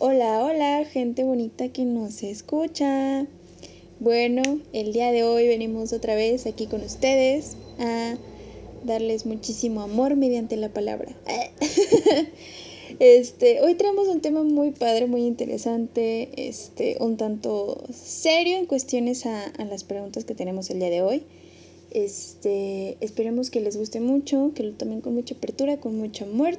Hola, hola, gente bonita que nos escucha. Bueno, el día de hoy venimos otra vez aquí con ustedes a darles muchísimo amor mediante la palabra. Este, hoy traemos un tema muy padre, muy interesante, este, un tanto serio en cuestiones a, las preguntas que tenemos el día de hoy. Este, esperemos que les guste mucho, que lo tomen con mucha apertura, con mucho amor.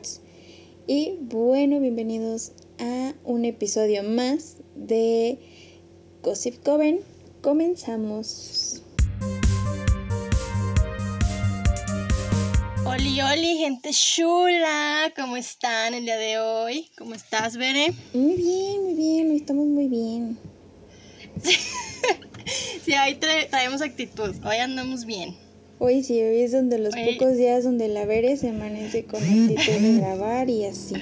Y bueno, bienvenidos a un episodio más de Gossip Coven. Comenzamos. Oli, oli, gente chula, ¿cómo están el día de hoy? ¿Cómo estás, Bere? Muy bien, muy bien, estamos muy bien. sí, hoy traemos actitud, hoy andamos bien. Hoy sí, hoy es donde los pocos días donde la Bere se amanece con actitud de grabar y así.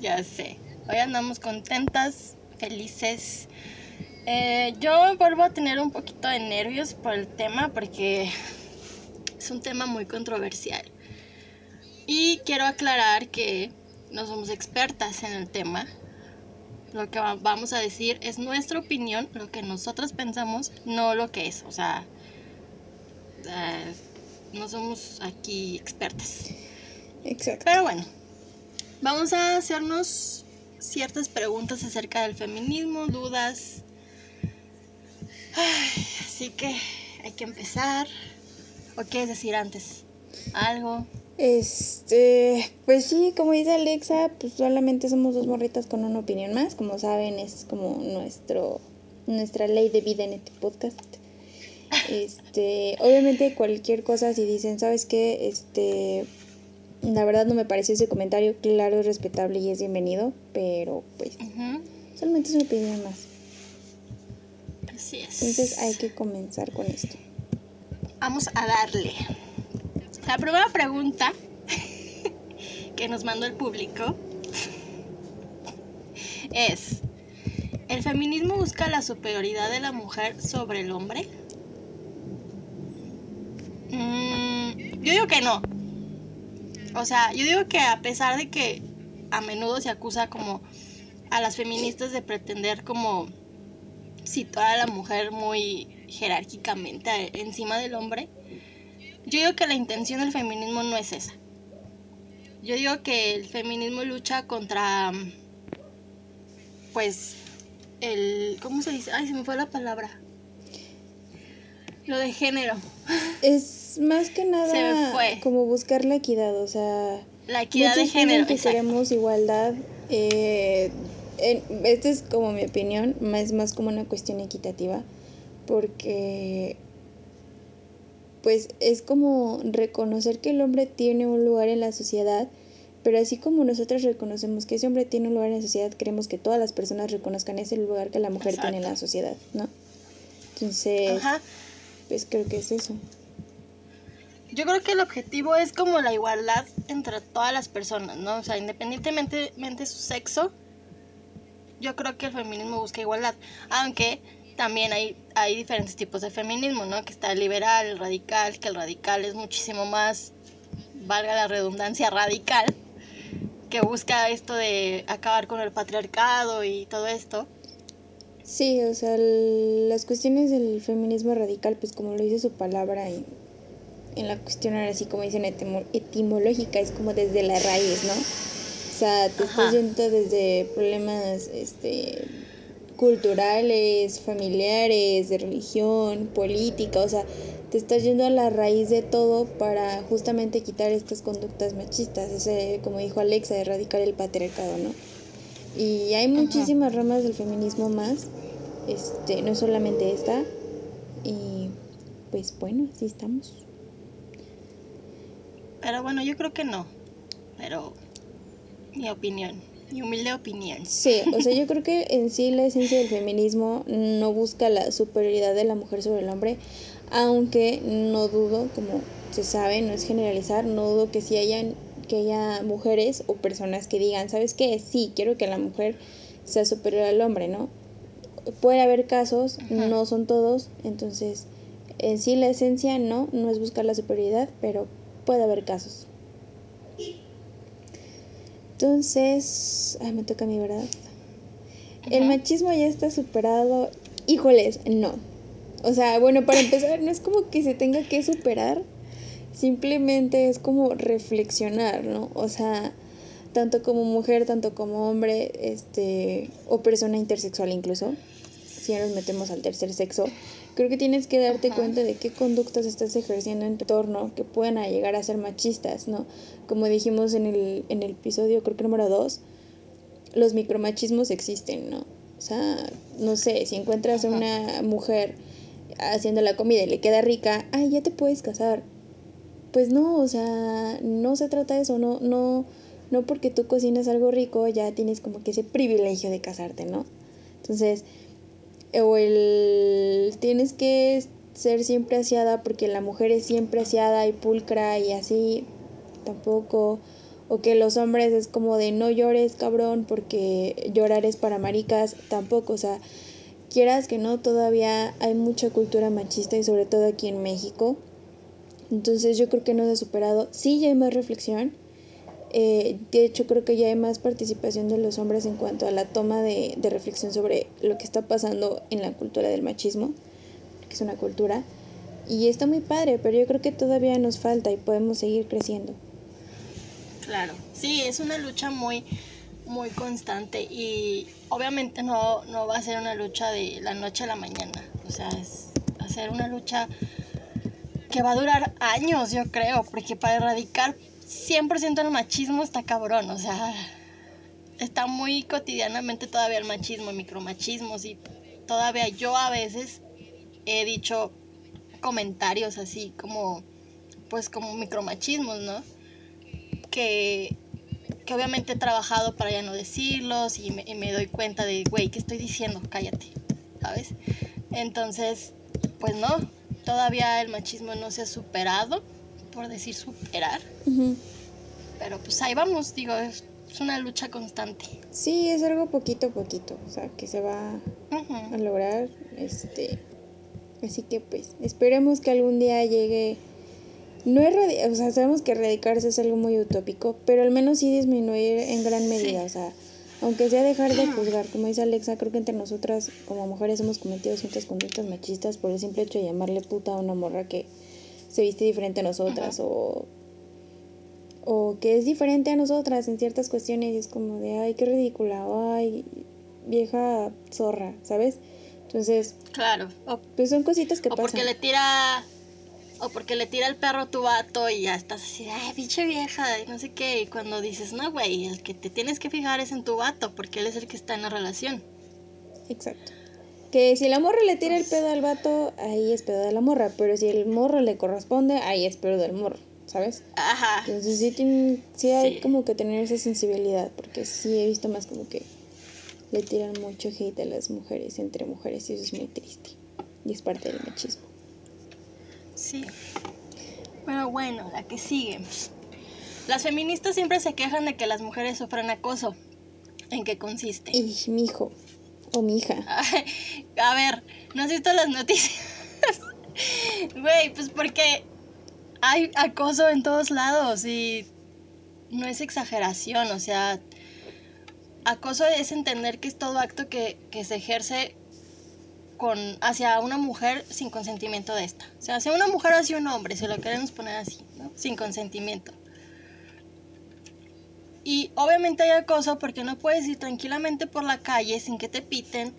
Ya sé, hoy andamos contentas, felices. Eh, yo vuelvo a tener un poquito de nervios por el tema porque es un tema muy controversial. Y quiero aclarar que no somos expertas en el tema. Lo que vamos a decir es nuestra opinión, lo que nosotros pensamos, no lo que es. O sea, eh, no somos aquí expertas. Exacto. Pero bueno, vamos a hacernos ciertas preguntas acerca del feminismo, dudas. así que hay que empezar. ¿O quieres decir antes? ¿Algo? Este, pues sí, como dice Alexa, pues solamente somos dos morritas con una opinión más. Como saben, es como nuestro, nuestra ley de vida en este podcast. Este, obviamente cualquier cosa, si dicen, ¿sabes qué? Este, la verdad no me pareció ese comentario, claro, es respetable y es bienvenido, pero pues solamente es una opinión más. Así es. Entonces hay que comenzar con esto. Vamos a darle. La primera pregunta que nos mandó el público es, ¿el feminismo busca la superioridad de la mujer sobre el hombre? Mm, yo digo que no. O sea, yo digo que a pesar de que a menudo se acusa como a las feministas de pretender como situar a la mujer muy jerárquicamente encima del hombre, yo digo que la intención del feminismo no es esa. Yo digo que el feminismo lucha contra, pues, el, ¿cómo se dice? Ay, se me fue la palabra. Lo de género. Es más que nada como buscar la equidad, o sea... La equidad de género. que queremos igualdad. Eh, esta es como mi opinión, es más como una cuestión equitativa, porque pues es como reconocer que el hombre tiene un lugar en la sociedad, pero así como nosotros reconocemos que ese hombre tiene un lugar en la sociedad, queremos que todas las personas reconozcan ese lugar que la mujer tiene en la sociedad, ¿no? Entonces, pues creo que es eso. Yo creo que el objetivo es como la igualdad entre todas las personas, ¿no? O sea, independientemente de su sexo, yo creo que el feminismo busca igualdad, aunque también hay, hay diferentes tipos de feminismo, ¿no? Que está el liberal, el radical, que el radical es muchísimo más, valga la redundancia, radical, que busca esto de acabar con el patriarcado y todo esto. Sí, o sea, las cuestiones del feminismo radical, pues como lo dice su palabra en, en la cuestión ahora así como dicen etimológica, es como desde la raíz, ¿no? O sea, te estás yendo desde problemas este, culturales, familiares, de religión, política, o sea, te estás yendo a la raíz de todo para justamente quitar estas conductas machistas, ese, como dijo Alexa, erradicar el patriarcado, ¿no? Y hay muchísimas ramas del feminismo más, este, no solamente esta, y pues bueno, así estamos. Pero bueno, yo creo que no, pero mi opinión. Mi humilde opinión. Sí, o sea, yo creo que en sí la esencia del feminismo no busca la superioridad de la mujer sobre el hombre, aunque no dudo, como se sabe, no es generalizar, no dudo que sí hayan que haya mujeres o personas que digan, ¿sabes qué? Sí, quiero que la mujer sea superior al hombre, ¿no? Puede haber casos, no son todos, entonces en sí la esencia no, no es buscar la superioridad, pero puede haber casos. Entonces, ay, me toca a mí, ¿verdad? el machismo ya está superado. Híjoles, no. O sea, bueno, para empezar, no es como que se tenga que superar, simplemente es como reflexionar, ¿no? O sea, tanto como mujer, tanto como hombre, este, o persona intersexual incluso, si ya nos metemos al tercer sexo, creo que tienes que darte cuenta de qué conductas estás ejerciendo en tu entorno que puedan llegar a ser machistas, ¿no? Como dijimos en el, en el episodio, creo que número dos, los micromachismos existen, ¿no? O sea, no sé, si encuentras a una mujer haciendo la comida y le queda rica, ay, ya te puedes casar. Pues no, o sea, no se trata de eso, no, no, no porque tú cocinas algo rico ya tienes como que ese privilegio de casarte, ¿no? Entonces, o el tienes que ser siempre asiada porque la mujer es siempre asiada y pulcra y así, tampoco o que los hombres es como de no llores, cabrón, porque llorar es para maricas, tampoco, o sea, quieras que no, todavía hay mucha cultura machista y sobre todo aquí en México. Entonces yo creo que no se ha superado. Sí, ya hay más reflexión. Eh, de hecho, creo que ya hay más participación de los hombres en cuanto a la toma de, de reflexión sobre lo que está pasando en la cultura del machismo, que es una cultura. Y está muy padre, pero yo creo que todavía nos falta y podemos seguir creciendo. Claro, sí, es una lucha muy, muy constante y obviamente no, no va a ser una lucha de la noche a la mañana, o sea, es hacer una lucha que va a durar años, yo creo, porque para erradicar 100% el machismo está cabrón, o sea, está muy cotidianamente todavía el machismo, micromachismos y todavía yo a veces he dicho comentarios así como, pues como micromachismos, ¿no? que, obviamente he trabajado para ya no decirlos y me, doy cuenta de, güey, ¿qué estoy diciendo? Cállate, ¿sabes? Entonces, pues no, todavía el machismo no se ha superado, por decir superar. Pero pues ahí vamos, digo, es, una lucha constante. Sí, es algo poquito a poquito, o sea, que se va a lograr. Este, así que pues esperemos que algún día llegue no es o sea, sabemos que erradicarse es algo muy utópico, pero al menos sí disminuir en gran medida, o sea, aunque sea dejar de juzgar, como dice Alexa, creo que entre nosotras como mujeres hemos cometido ciertas conductas machistas por el simple hecho de llamarle puta a una morra que se viste diferente a nosotras o o que es diferente a nosotras en ciertas cuestiones y es como de ay, qué ridícula, ay, vieja zorra, ¿sabes? Entonces, claro. pues son cositas que o porque le tira o porque le tira el perro a tu vato y ya estás así, ay, pinche vieja, y no sé qué. Y cuando dices, no, güey, el que te tienes que fijar es en tu vato, porque él es el que está en la relación. Exacto. Que si la morra le tira el pedo al vato, ahí es pedo de la morra. Pero si el morro le corresponde, ahí es pedo del morro, ¿sabes? Ajá. Entonces sí, sí hay como que tener esa sensibilidad, porque sí he visto más como que le tiran mucho hate a las mujeres entre mujeres y eso es muy triste. Y es parte del machismo. Sí. Pero bueno, la que sigue. Las feministas siempre se quejan de que las mujeres sufren acoso. ¿En qué consiste? Y mi hijo. O mi hija. A ver, ¿no has visto las noticias? Güey, pues porque hay acoso en todos lados y no es exageración, o sea, acoso es entender que es todo acto que, que se ejerce con, hacia una mujer sin consentimiento de esta. O sea, hacia una mujer o hacia un hombre, si lo queremos poner así, ¿no? Sin consentimiento. Y obviamente hay acoso porque no puedes ir tranquilamente por la calle sin que te piten,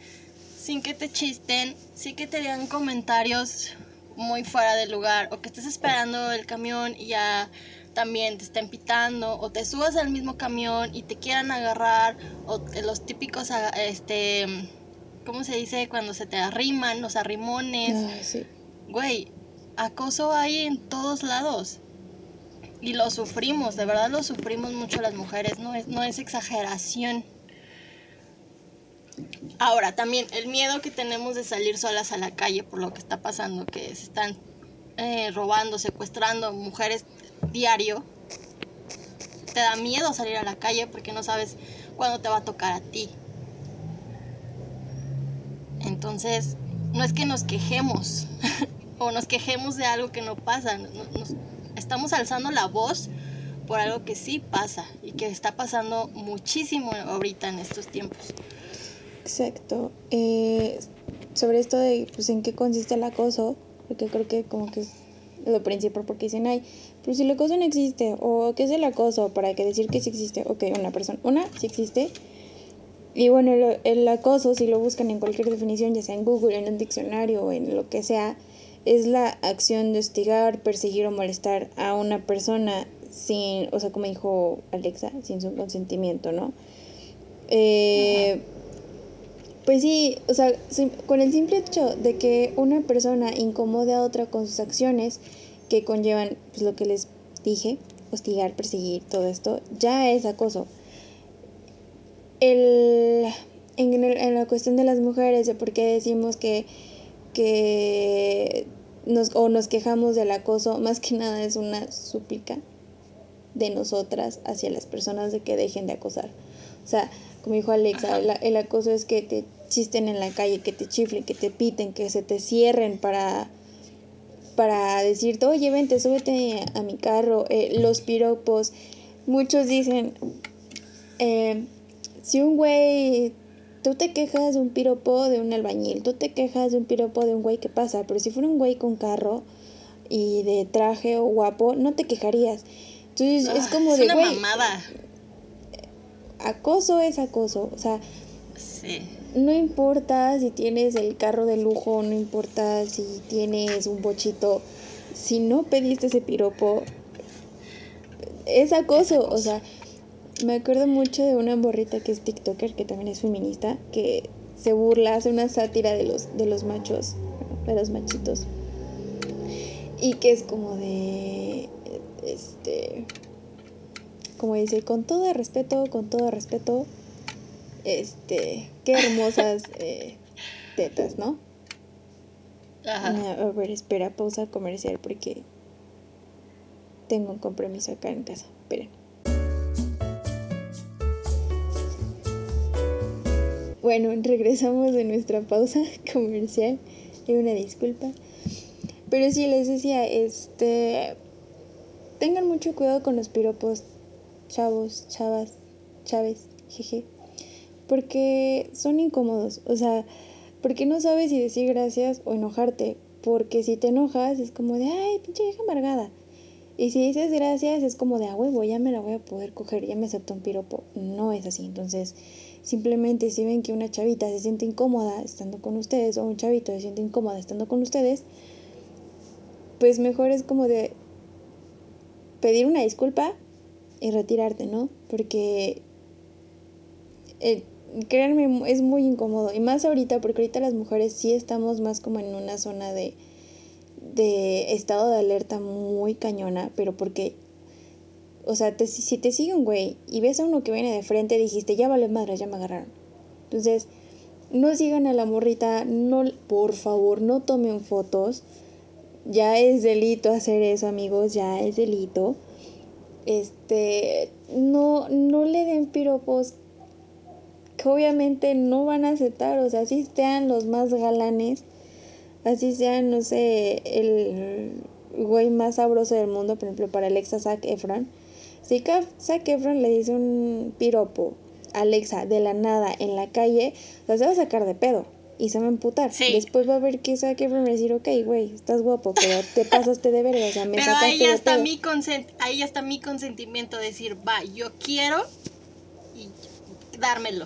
sin que te chisten, sin que te digan comentarios muy fuera del lugar o que estés esperando el camión y ya también te estén pitando o te subas al mismo camión y te quieran agarrar o los típicos este ¿cómo se dice? Cuando se te arriman, los arrimones. Ah, sí. Güey, acoso hay en todos lados. Y lo sufrimos, de verdad lo sufrimos mucho las mujeres, no es, no es exageración. Ahora, también el miedo que tenemos de salir solas a la calle por lo que está pasando, que se están eh, robando, secuestrando mujeres diario. Te da miedo salir a la calle porque no sabes cuándo te va a tocar a ti. Entonces, no es que nos quejemos o nos quejemos de algo que no pasa, estamos alzando la voz por algo que sí pasa y que está pasando muchísimo ahorita en estos tiempos. Exacto. Eh, sobre esto de pues, en qué consiste el acoso, porque creo que como que es lo principal, porque dicen, ay, pero si el acoso no existe, o qué es el acoso, para que decir que sí existe, ok, una persona, una, sí existe, y bueno, el, el, acoso, si lo buscan en cualquier definición, ya sea en Google, en un diccionario o en lo que sea, es la acción de hostigar, perseguir o molestar a una persona sin, o sea, como dijo Alexa, sin su consentimiento, ¿no? Eh, pues sí, o sea, con el simple hecho de que una persona incomode a otra con sus acciones que conllevan pues, lo que les dije, hostigar, perseguir, todo esto, ya es acoso. El, en, en, la cuestión de las mujeres, de por qué decimos que, que nos, o nos quejamos del acoso, más que nada es una súplica de nosotras hacia las personas de que dejen de acosar. O sea, como dijo Alexa, el acoso es que te chisten en la calle, que te chiflen, que te piten, que se te cierren para, para decirte, oye, vente, súbete a mi carro. Eh, los piropos, muchos dicen, eh, si un güey, tú te quejas de un piropo de un albañil, tú te quejas de un piropo de un güey que pasa, pero si fuera un güey con carro y de traje o guapo, no te quejarías. Entonces es ah, como es de, una mamada. Acoso es acoso, o sea, sí no importa si tienes el carro de lujo, no importa si tienes un bochito, si no pediste ese piropo, es acoso. O sea, me acuerdo mucho de una borrita que es TikToker, que también es feminista, que se burla, hace una sátira de los, de los machos, de los machitos. Y que es como de, este, como dice, con todo respeto, con todo respeto, este, qué hermosas eh, tetas, ¿no? Ajá. A ver, espera, pausa comercial porque tengo un compromiso acá en casa. Esperen. Bueno, regresamos de nuestra pausa comercial. Una disculpa. Pero sí, les decía, este. Tengan mucho cuidado con los piropos, chavos, chavas, chaves, jeje porque son incómodos, o sea, porque no sabes si decir gracias o enojarte, porque si te enojas es como de, ay, pinche vieja amargada. Y si dices gracias es como de, ah, huevo, ya me la voy a poder coger, ya me aceptó un piropo. No es así. Entonces, simplemente si ven que una chavita se siente incómoda estando con ustedes o un chavito se siente incómoda estando con ustedes, pues mejor es como de pedir una disculpa y retirarte, ¿no? Porque eh, créanme, es muy incómodo. Y más ahorita, porque ahorita las mujeres sí estamos más como en una zona de, de estado de alerta muy cañona, pero porque, o sea, si te sigue un güey y ves a uno que viene de frente, dijiste, ya vale madre, ya me agarraron. Entonces, no sigan a la morrita, no, por favor, no tomen fotos. Ya es delito hacer eso, amigos, ya es delito. Este, no, no le den piropos que obviamente no van a aceptar, o sea, así sean los más galanes, así sean, no sé, el güey más sabroso del mundo, por ejemplo, para Alexa Zac Efron. Si Zac Efron le dice un piropo a Alexa de la nada en la calle, se va a sacar de pedo y se va a emputar. Después va a ver que Zac Efron va a decir, ok, güey, estás guapo, pero te pasaste de verga, o sea, me pero ahí ya está mi ahí ya está mi consentimiento de decir, va, yo quiero y dármelo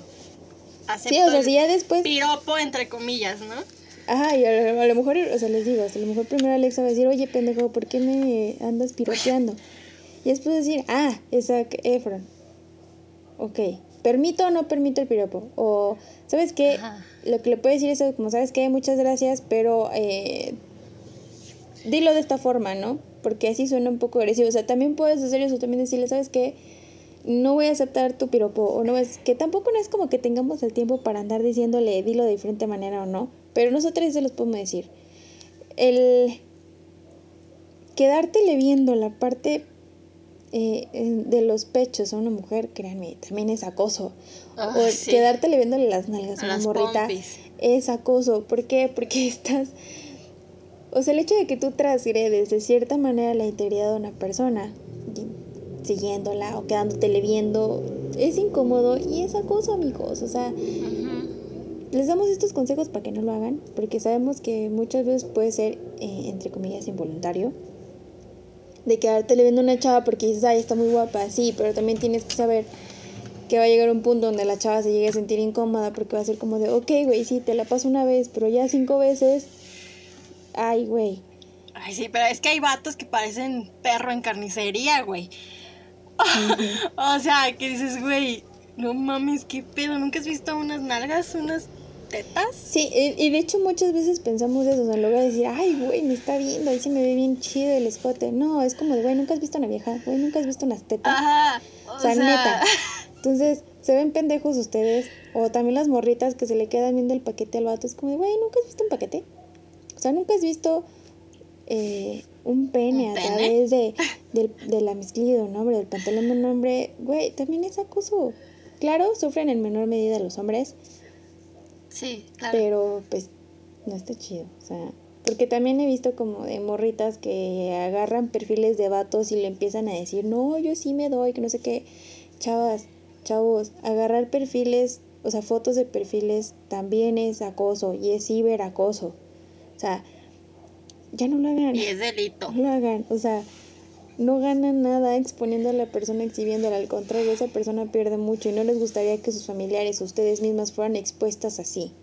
sí, o sea, si ya después... Piropo, entre comillas, ¿no? Ajá, y a, lo mejor, o sea, les digo, a lo mejor primero Alexa va a decir, oye, pendejo, ¿por qué me andas piropeando? Y después decir, ah, esa Efron. Ok, ¿permito o no permito el piropo? O, ¿sabes qué? Lo que le puede decir es como, ¿sabes qué? Muchas gracias, pero eh, dilo de esta forma, ¿no? Porque así suena un poco agresivo. O sea, también puedes hacer eso, también decirle, ¿sabes qué? no voy a aceptar tu piropo o no es que tampoco no es como que tengamos el tiempo para andar diciéndole dilo de diferente manera o no, pero nosotros se los podemos decir. El quedártele viendo la parte eh, de los pechos a una mujer, créanme, también es acoso. Ah, o quedártele viéndole las nalgas a una morrita es acoso. ¿Por qué? Porque estás... O sea, el hecho de que tú transgredes de cierta manera la integridad de una persona siguiéndola o quedándotele viendo, es incómodo y es acoso, amigos. O sea, les damos estos consejos para que no lo hagan, porque sabemos que muchas veces puede ser, eh, entre comillas, involuntario. De quedarte le viendo una chava porque dices, ay, está muy guapa, sí, pero también tienes que saber que va a llegar un punto donde la chava se llegue a sentir incómoda porque va a ser como de, ok, güey, sí, te la paso una vez, pero ya cinco veces, ay, güey. Ay, sí, pero es que hay vatos que parecen perro en carnicería, güey. o sea, que dices, güey, no mames, qué pedo, ¿nunca has visto unas nalgas, unas tetas? Sí, y, de hecho muchas veces pensamos eso, o sea, luego decir, ay, güey, me está viendo, ahí se me ve bien chido el escote. No, es como de, güey, nunca has visto una vieja, güey, nunca has visto unas tetas. Ajá, o, sea, neta. Entonces, se ven pendejos ustedes. O también las morritas que se le quedan viendo el paquete al vato. Es como, güey, ¿nunca has visto un paquete? O sea, ¿nunca has visto eh, un pene a través de, del, de la mezclilla de un hombre, del pantalón de un hombre? Güey, también es acoso. Claro, sufren en menor medida los hombres. Sí, claro. Pero, pues, no está chido. O sea, porque también he visto como de morritas que agarran perfiles de vatos y le empiezan a decir, no, yo sí me doy, que no sé qué. Chavas, chavos, agarrar perfiles, o sea, fotos de perfiles también es acoso y es ciberacoso. O sea, ya no lo hagan. Y es delito. No lo hagan. O sea, no ganan nada exponiendo a la persona, exhibiéndola. Al contrario, esa persona pierde mucho y no les gustaría que sus familiares o ustedes mismas fueran expuestas así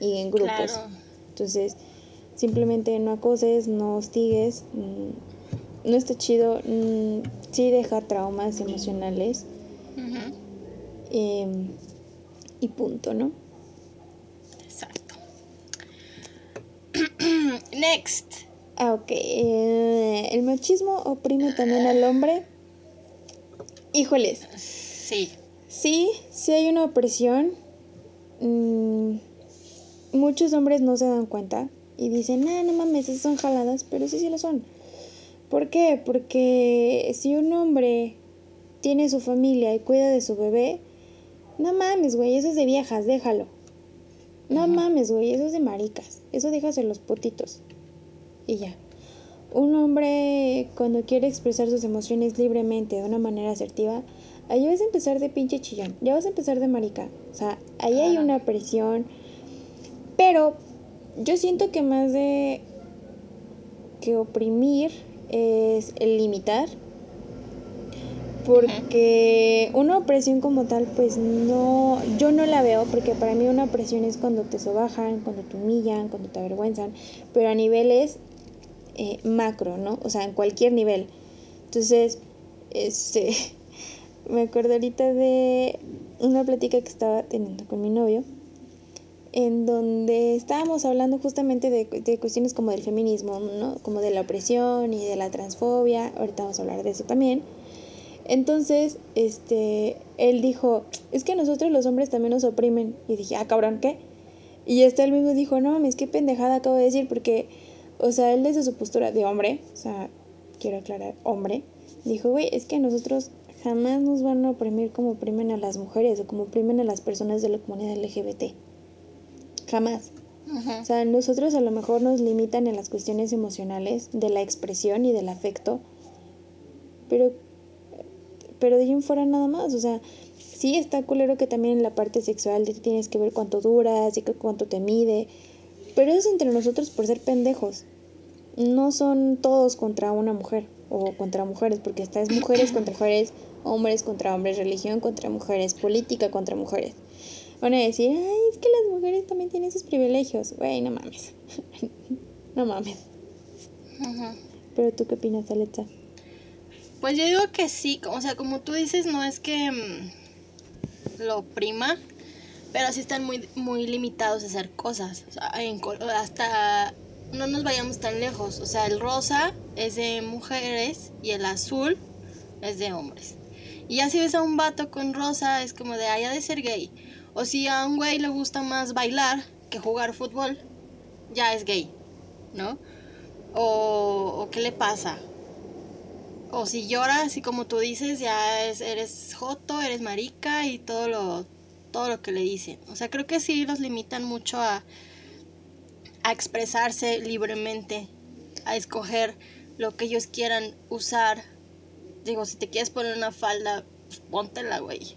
y en grupos. Entonces, simplemente no acoses, no hostigues. Mm, no está chido. Mm, sí deja traumas emocionales. Em, y punto, ¿no? Exacto. Next. Ah, ok. Eh, ¿El machismo oprime también al hombre? Híjoles. Sí. Sí, sí hay una opresión. Mm, muchos hombres no se dan cuenta y dicen, ah, no mames, esas son jaladas, pero sí, sí lo son. ¿Por qué? Porque si un hombre tiene su familia y cuida de su bebé, no mames, güey, eso es de viejas, déjalo. No mames, güey, eso es de maricas. Eso déjase los potitos. Y ya. Un hombre cuando quiere expresar sus emociones libremente, de una manera asertiva, ahí vas a empezar de pinche chillón. Ya vas a empezar de marica. O sea, ahí hay una presión. Pero yo siento que más de que oprimir es el limitar porque una opresión como tal, pues no, yo no la veo, porque para mí una opresión es cuando te sobajan, cuando te humillan, cuando te avergüenzan, pero a niveles eh, macro, ¿no? O sea, en cualquier nivel. Entonces, este, me acuerdo ahorita de una plática que estaba teniendo con mi novio, en donde estábamos hablando justamente de, de, cuestiones como del feminismo, ¿no? Como de la opresión y de la transfobia, ahorita vamos a hablar de eso también. Entonces, este, él dijo, es que nosotros los hombres también nos oprimen. Y dije, ah, cabrón, ¿qué? Y este él mismo dijo, no mames, qué pendejada acabo de decir, porque, o sea, él desde su postura de hombre, o sea, quiero aclarar, hombre, dijo, güey, es que nosotros jamás nos van a oprimir como oprimen a las mujeres o como oprimen a las personas de la comunidad LGBT. Jamás. O sea, nosotros a lo mejor nos limitan en las cuestiones emocionales, de la expresión y del afecto, pero pero de ahí en fuera nada más, o sea, sí está culero que también en la parte sexual tienes que ver cuánto duras y cuánto te mide, pero eso es entre nosotros por ser pendejos. No son todos contra una mujer o contra mujeres, porque esta es mujeres contra mujeres, hombres contra hombres, religión contra mujeres, política contra mujeres. Van a decir, ay, es que las mujeres también tienen sus privilegios. Güey, no mames. no mames. Pero tú qué opinas, Alexa? Pues yo digo que sí, o sea, como tú dices, no es que mm, lo prima, pero sí están muy, muy limitados a hacer cosas. O sea, hasta no nos vayamos tan lejos. O sea, el rosa es de mujeres y el azul es de hombres. Y ya si ves a un vato con rosa, es como de haya de ser gay. O si a un güey le gusta más bailar que jugar fútbol, ya es gay, ¿no? O, qué le pasa o si lloras, así como tú dices, ya eres joto, eres marica y todo lo, todo lo que le dicen. O sea, creo que sí los limitan mucho a, a expresarse libremente, a escoger lo que ellos quieran usar. Digo, si te quieres poner una falda, pues póntela, güey.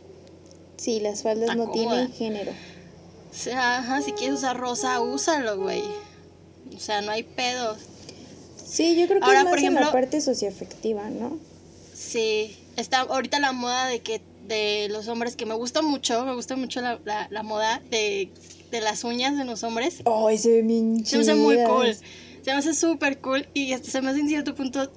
Sí, las faldas no tienen género. O sea, ajá, si quieres usar rosa, úsalo, güey. O sea, no hay pedo. Sí, yo creo que es más en la parte socioafectiva, ¿no? Sí, está ahorita la moda de que de los hombres que me gusta mucho, me gusta mucho la, la, moda de, de, las uñas de los hombres. Ay, se ve bien Se me hace muy cool. Se me hace súper cool y hasta se me hace en cierto punto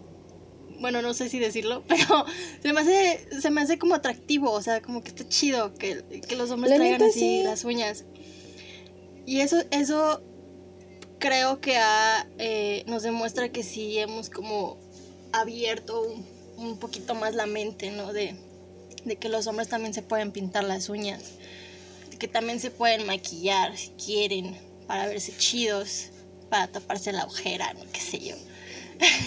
bueno, no sé si decirlo, pero se me hace, se me hace como atractivo, o sea, como que está chido que, que los hombres traigan así las uñas. Y eso, eso creo que eh, nos demuestra que sí hemos como abierto un, poquito más la mente, ¿no? De, de, que los hombres también se pueden pintar las uñas, de que también se pueden maquillar si quieren, para verse chidos, para taparse la ojera, no qué sé yo.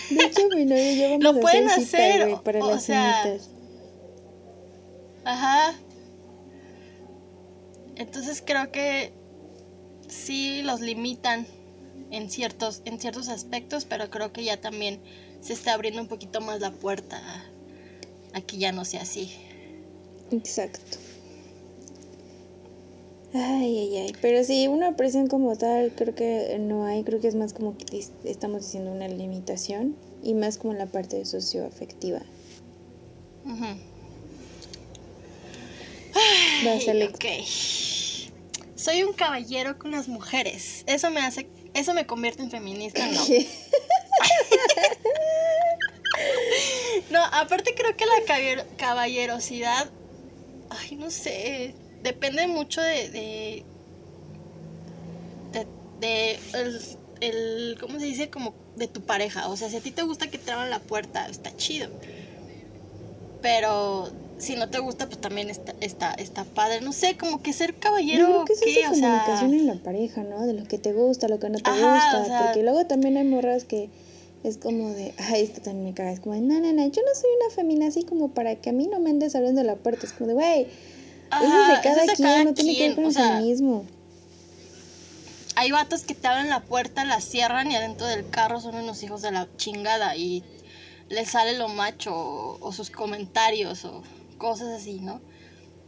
De hecho, mi novio yo vamos Lo pueden hacer, para las sea, Ajá. Entonces creo que sí los limitan en ciertos, en ciertos aspectos, pero creo que ya también se está abriendo un poquito más la puerta a, que ya no sea así. Exacto. Ay, ay, ay. Pero sí, una presión como tal, creo que no hay. Creo que es más como que estamos diciendo una limitación y más como la parte socioafectiva. Uh Soy un caballero con las mujeres. Eso me hace, eso me convierte en feminista, ¿no? no, aparte creo que la caballerosidad, ay, no sé, depende mucho de, de, de, el, ¿cómo se dice? Como de tu pareja. O sea, si a ti te gusta que te abran la puerta, está chido. Pero si no te gusta, pues también está, está, está padre. No sé, como que ser caballero. Yo creo que es esa comunicación en la pareja, ¿no? De lo que te gusta, lo que no te gusta. porque luego también hay morras que es como de, ay, esto también me caga. Es como de, no, no, no, yo no soy una femina así como para que a mí no me andes abriendo la puerta. Es como de, güey, eso es de cada quien, no tiene que ver con el feminismo. Hay vatos que te abren la puerta, la cierran y adentro del carro son unos hijos de la chingada y les sale lo macho o sus comentarios o cosas así, ¿no?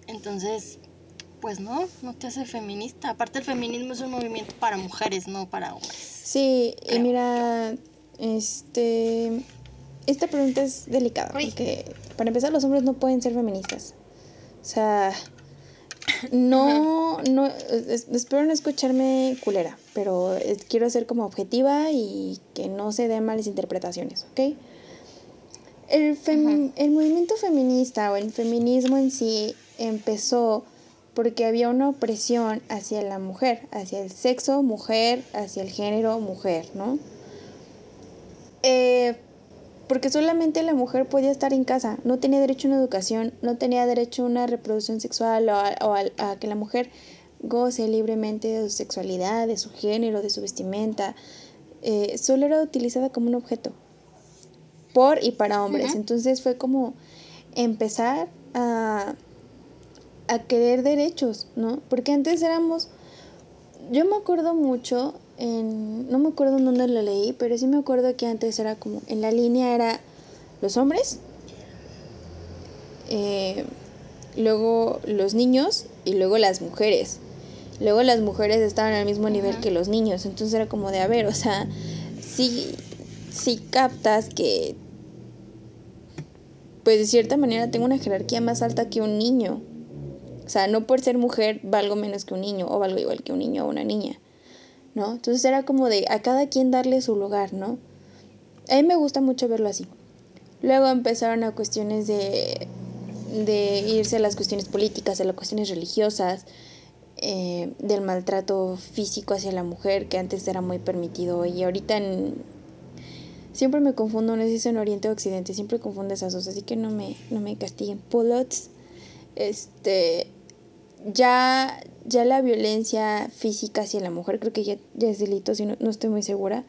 Entonces, pues no, no te hace feminista. Aparte el feminismo es un movimiento para mujeres, no para hombres. Sí, y mira, este esta pregunta es delicada porque para empezar los hombres no pueden ser feministas. O sea, no, no, espero no escucharme culera, pero quiero ser como objetiva y que no se den malas interpretaciones, ¿ok? El, el movimiento feminista o el feminismo en sí empezó porque había una opresión hacia la mujer, hacia el sexo mujer, hacia el género mujer, ¿no? Eh, porque solamente la mujer podía estar en casa, no tenía derecho a una educación, no tenía derecho a una reproducción sexual o a, que la mujer goce libremente de su sexualidad, de su género, de su vestimenta. Eh, solo era utilizada como un objeto por y para hombres. Entonces fue como empezar a, a querer derechos, ¿no? Porque antes éramos, yo me acuerdo mucho, en, no me acuerdo en dónde lo leí, pero sí me acuerdo que antes era como, en la línea era los hombres, eh, luego los niños y luego las mujeres. Luego las mujeres estaban al mismo nivel que los niños, entonces era como de, a ver, o sea, sí, si captas que, pues de cierta manera tengo una jerarquía más alta que un niño. O sea, no por ser mujer valgo menos que un niño o valgo igual que un niño o una niña. ¿No? Entonces era como de a cada quien darle su lugar, ¿no? A mí me gusta mucho verlo así. Luego empezaron a cuestiones de, de irse a las cuestiones políticas, a las cuestiones religiosas, eh, del maltrato físico hacia la mujer, que antes era muy permitido y ahorita Siempre me confundo, no sé si es en Oriente o Occidente, siempre confundo esas dos, así que no me, no me castiguen. Pulots, este, ya, ya la violencia física hacia la mujer creo que ya, ya es delito, si no, no, estoy muy segura,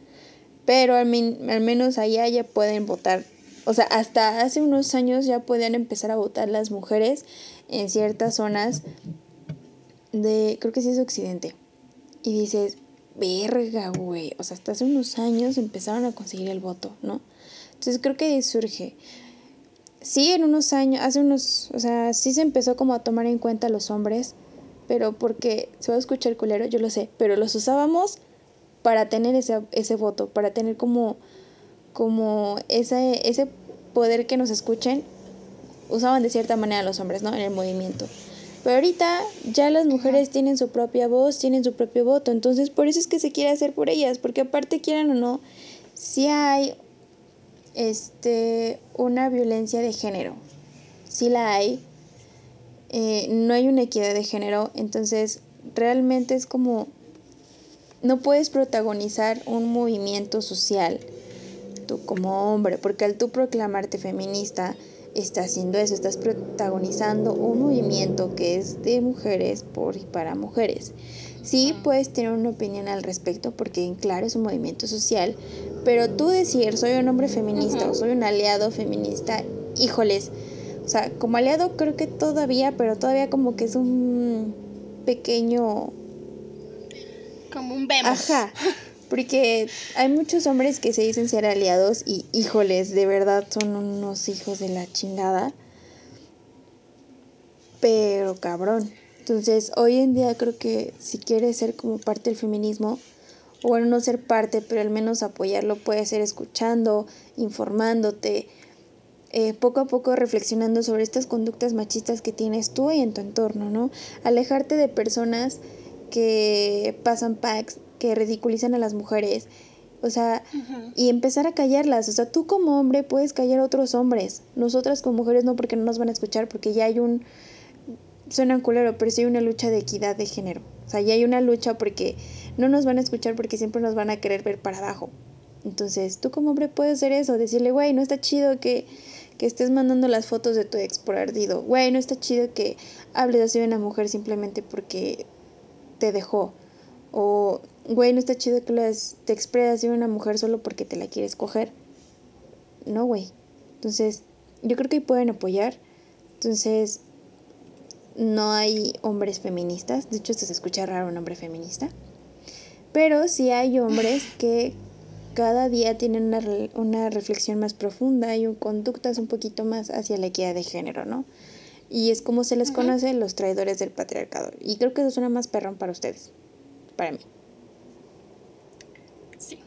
pero al, al menos allá ya pueden votar, o sea, hasta hace unos años ya podían empezar a votar las mujeres en ciertas zonas de, creo que sí es Occidente, y dices, verga, güey. O sea, hasta hace unos años empezaron a conseguir el voto, ¿no? Entonces creo que ahí surge. Sí, en unos años, hace unos, o sea, sí se empezó como a tomar en cuenta a los hombres, pero porque se va a escuchar culero, yo lo sé, pero los usábamos para tener ese, ese voto, para tener como, como ese, ese poder que nos escuchen, usaban de cierta manera los hombres, ¿no? En el movimiento. Pero ahorita ya las mujeres tienen su propia voz, tienen su propio voto, entonces por eso es que se quiere hacer por ellas, porque aparte quieran o no, si hay este una violencia de género, si la hay, eh, no hay una equidad de género, entonces realmente es como no puedes protagonizar un movimiento social tú como hombre, porque al tú proclamarte feminista, estás haciendo eso, estás protagonizando un movimiento que es de mujeres por y para mujeres. Sí, puedes tener una opinión al respecto porque, claro, es un movimiento social, pero tú decir, soy un hombre feminista o soy un aliado feminista, híjoles, o sea, como aliado creo que todavía, pero todavía como que es un pequeño... Como un vemos. Ajá. Porque hay muchos hombres que se dicen ser aliados y híjoles, de verdad son unos hijos de la chingada. Pero cabrón. Entonces, hoy en día creo que si quieres ser como parte del feminismo, o bueno, no ser parte, pero al menos apoyarlo, puede ser escuchando, informándote, eh, poco a poco reflexionando sobre estas conductas machistas que tienes tú y en tu entorno, ¿no? Alejarte de personas que pasan packs que ridiculizan a las mujeres. O sea, y empezar a callarlas. O sea, tú como hombre puedes callar a otros hombres. Nosotras como mujeres no, porque no nos van a escuchar, porque ya hay un. Suena culero, pero sí hay una lucha de equidad de género. O sea, ya hay una lucha porque no nos van a escuchar porque siempre nos van a querer ver para abajo. Entonces, tú como hombre puedes hacer eso, decirle, güey, no está chido que, que estés mandando las fotos de tu ex por ardido. Güey, no está chido que hables así de una mujer simplemente porque te dejó. O, güey, no está chido que las, te expresas de una mujer solo porque te la quieres coger. No, güey. Entonces, yo creo que pueden apoyar. Entonces, no hay hombres feministas. De hecho, se escucha raro un hombre feminista. Pero sí hay hombres que cada día tienen una, una reflexión más profunda y un, conductas un poquito más hacia la equidad de género, ¿no? Y es como se les conoce los traidores del patriarcado. Y creo que eso suena más perrón para ustedes para mí. Sí.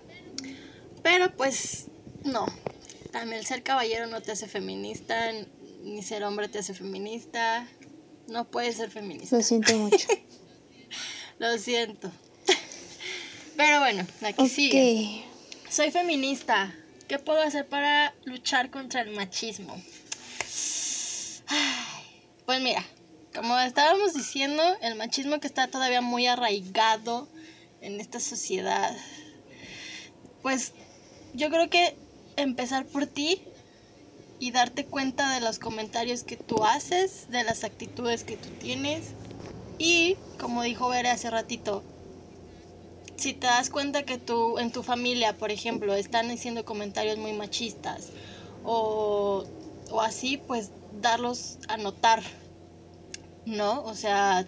Pero pues no. También ser caballero no te hace feminista, ni ser hombre te hace feminista. No puedes ser feminista. Lo siento mucho. Lo siento. Pero bueno, aquí sigue. Soy feminista. ¿Qué puedo hacer para luchar contra el machismo? Pues mira, como estábamos diciendo, el machismo que está todavía muy arraigado en esta sociedad, pues yo creo que empezar por ti y darte cuenta de los comentarios que tú haces, de las actitudes que tú tienes y, como dijo Vera hace ratito, si te das cuenta que tú en tu familia, por ejemplo, están haciendo comentarios muy machistas o, o así, pues darlos a notar ¿no? O sea,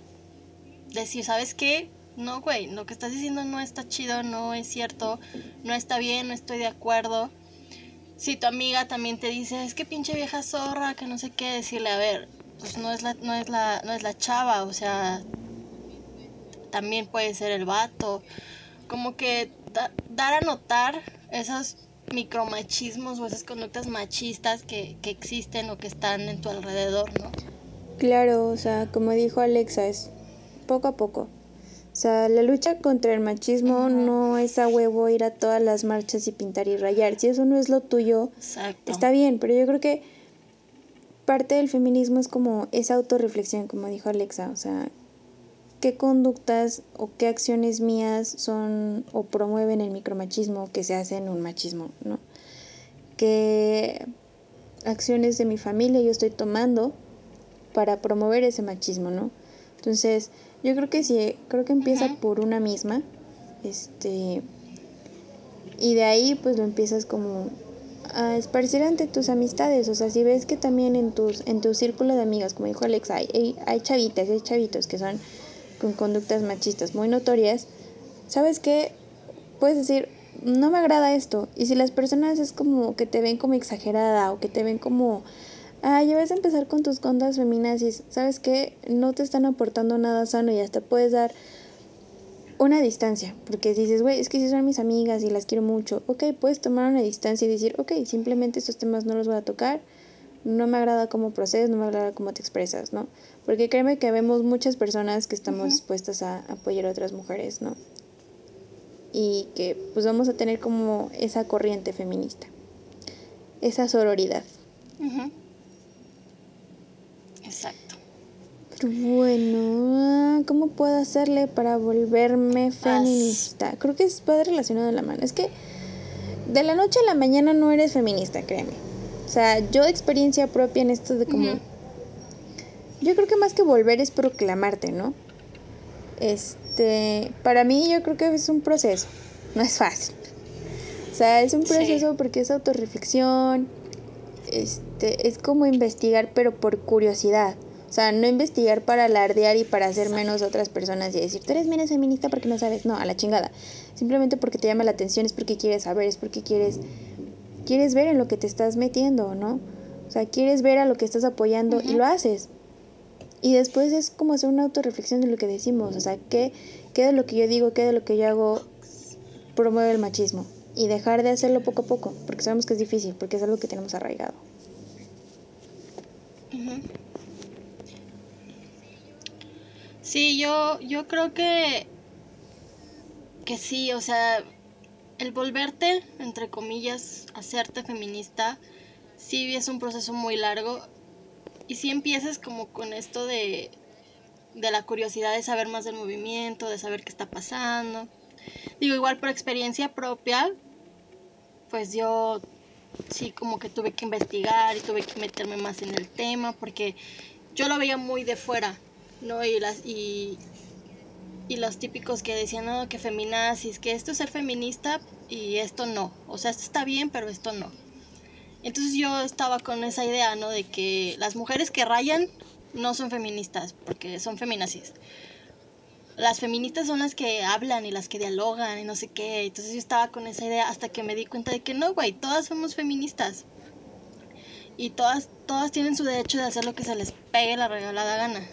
decir, ¿sabes qué? No, güey, lo que estás diciendo no está chido, no es cierto, no está bien, no estoy de acuerdo. Si tu amiga también te dice, es que pinche vieja zorra, que no sé qué, decirle, a ver, pues no es la, no es la, no es la chava, o sea, también puede ser el vato. Como que dar a notar esos micromachismos o esas conductas machistas que, que existen o que están en tu alrededor, ¿no? Claro, o sea, como dijo Alexa, es poco a poco. O sea, la lucha contra el machismo no es a huevo ir a todas las marchas y pintar y rayar. Si eso no es lo tuyo, está bien, pero yo creo que parte del feminismo es como esa autorreflexión, como dijo Alexa. O sea, qué conductas o qué acciones mías son o promueven el micromachismo que se hace en un machismo, ¿no? ¿Qué acciones de mi familia yo estoy tomando para promover ese machismo, ¿no? Entonces, yo creo que sí, creo que empieza por una misma, este, y de ahí pues lo empiezas como a esparcir ante tus amistades, o sea, si ves que también en tus en tu círculo de amigas, como dijo Alex, hay, hay chavitas, hay chavitos que son con conductas machistas muy notorias, ¿sabes qué? Puedes decir, no me agrada esto, y si las personas es como que te ven como exagerada o que te ven como ah, ya vas a empezar con tus contas feminazis, ¿sabes qué? No te están aportando nada sano y hasta puedes dar una distancia, porque dices, güey, es que si son mis amigas y las quiero mucho, ok, puedes tomar una distancia y decir, ok, simplemente estos temas no los voy a tocar, no me agrada cómo procedes, no me agrada cómo te expresas, ¿no? Porque créeme que vemos muchas personas que estamos dispuestas a apoyar a otras mujeres, ¿no? Y que pues vamos a tener como esa corriente feminista, esa sororidad. Exacto. Pero bueno, ¿cómo puedo hacerle para volverme feminista? Creo que es, va relacionado a la mano. Es que de la noche a la mañana no eres feminista, créeme. O sea, yo experiencia propia en esto de como... Yo creo que más que volver es proclamarte, ¿no? Este, para mí yo creo que es un proceso, no es fácil. O sea, es un proceso porque es autorreflexión, este, es como investigar pero por curiosidad. O sea, no investigar para alardear y para hacer menos a otras personas y decir, tú eres menos feminista porque no sabes. No, a la chingada. Simplemente porque te llama la atención, es porque quieres saber, es porque quieres, quieres ver en lo que te estás metiendo, ¿no? O sea, quieres ver a lo que estás apoyando y lo haces. Y después es como hacer una autorreflexión de lo que decimos. O sea, ¿qué, qué de lo que yo digo, qué de lo que yo hago promueve el machismo? Y dejar de hacerlo poco a poco, porque sabemos que es difícil, porque es algo que tenemos arraigado. Sí, yo, yo creo que, que sí, o sea, el volverte, entre comillas, hacerte feminista, sí es un proceso muy largo. Y si empiezas como con esto de, de la curiosidad de saber más del movimiento, de saber qué está pasando. Digo, igual por experiencia propia, pues yo sí como que tuve que investigar y tuve que meterme más en el tema porque yo lo veía muy de fuera. ¿No? Y, las, y, y los típicos que decían, no, que feminazis, que esto es ser feminista y esto no. O sea, esto está bien, pero esto no. Entonces yo estaba con esa idea, ¿no? De que las mujeres que rayan no son feministas, porque son feminazis. Las feministas son las que hablan y las que dialogan y no sé qué. Entonces yo estaba con esa idea hasta que me di cuenta de que no, güey, todas somos feministas. Y todas, todas tienen su derecho de hacer lo que se les pegue la regalada gana.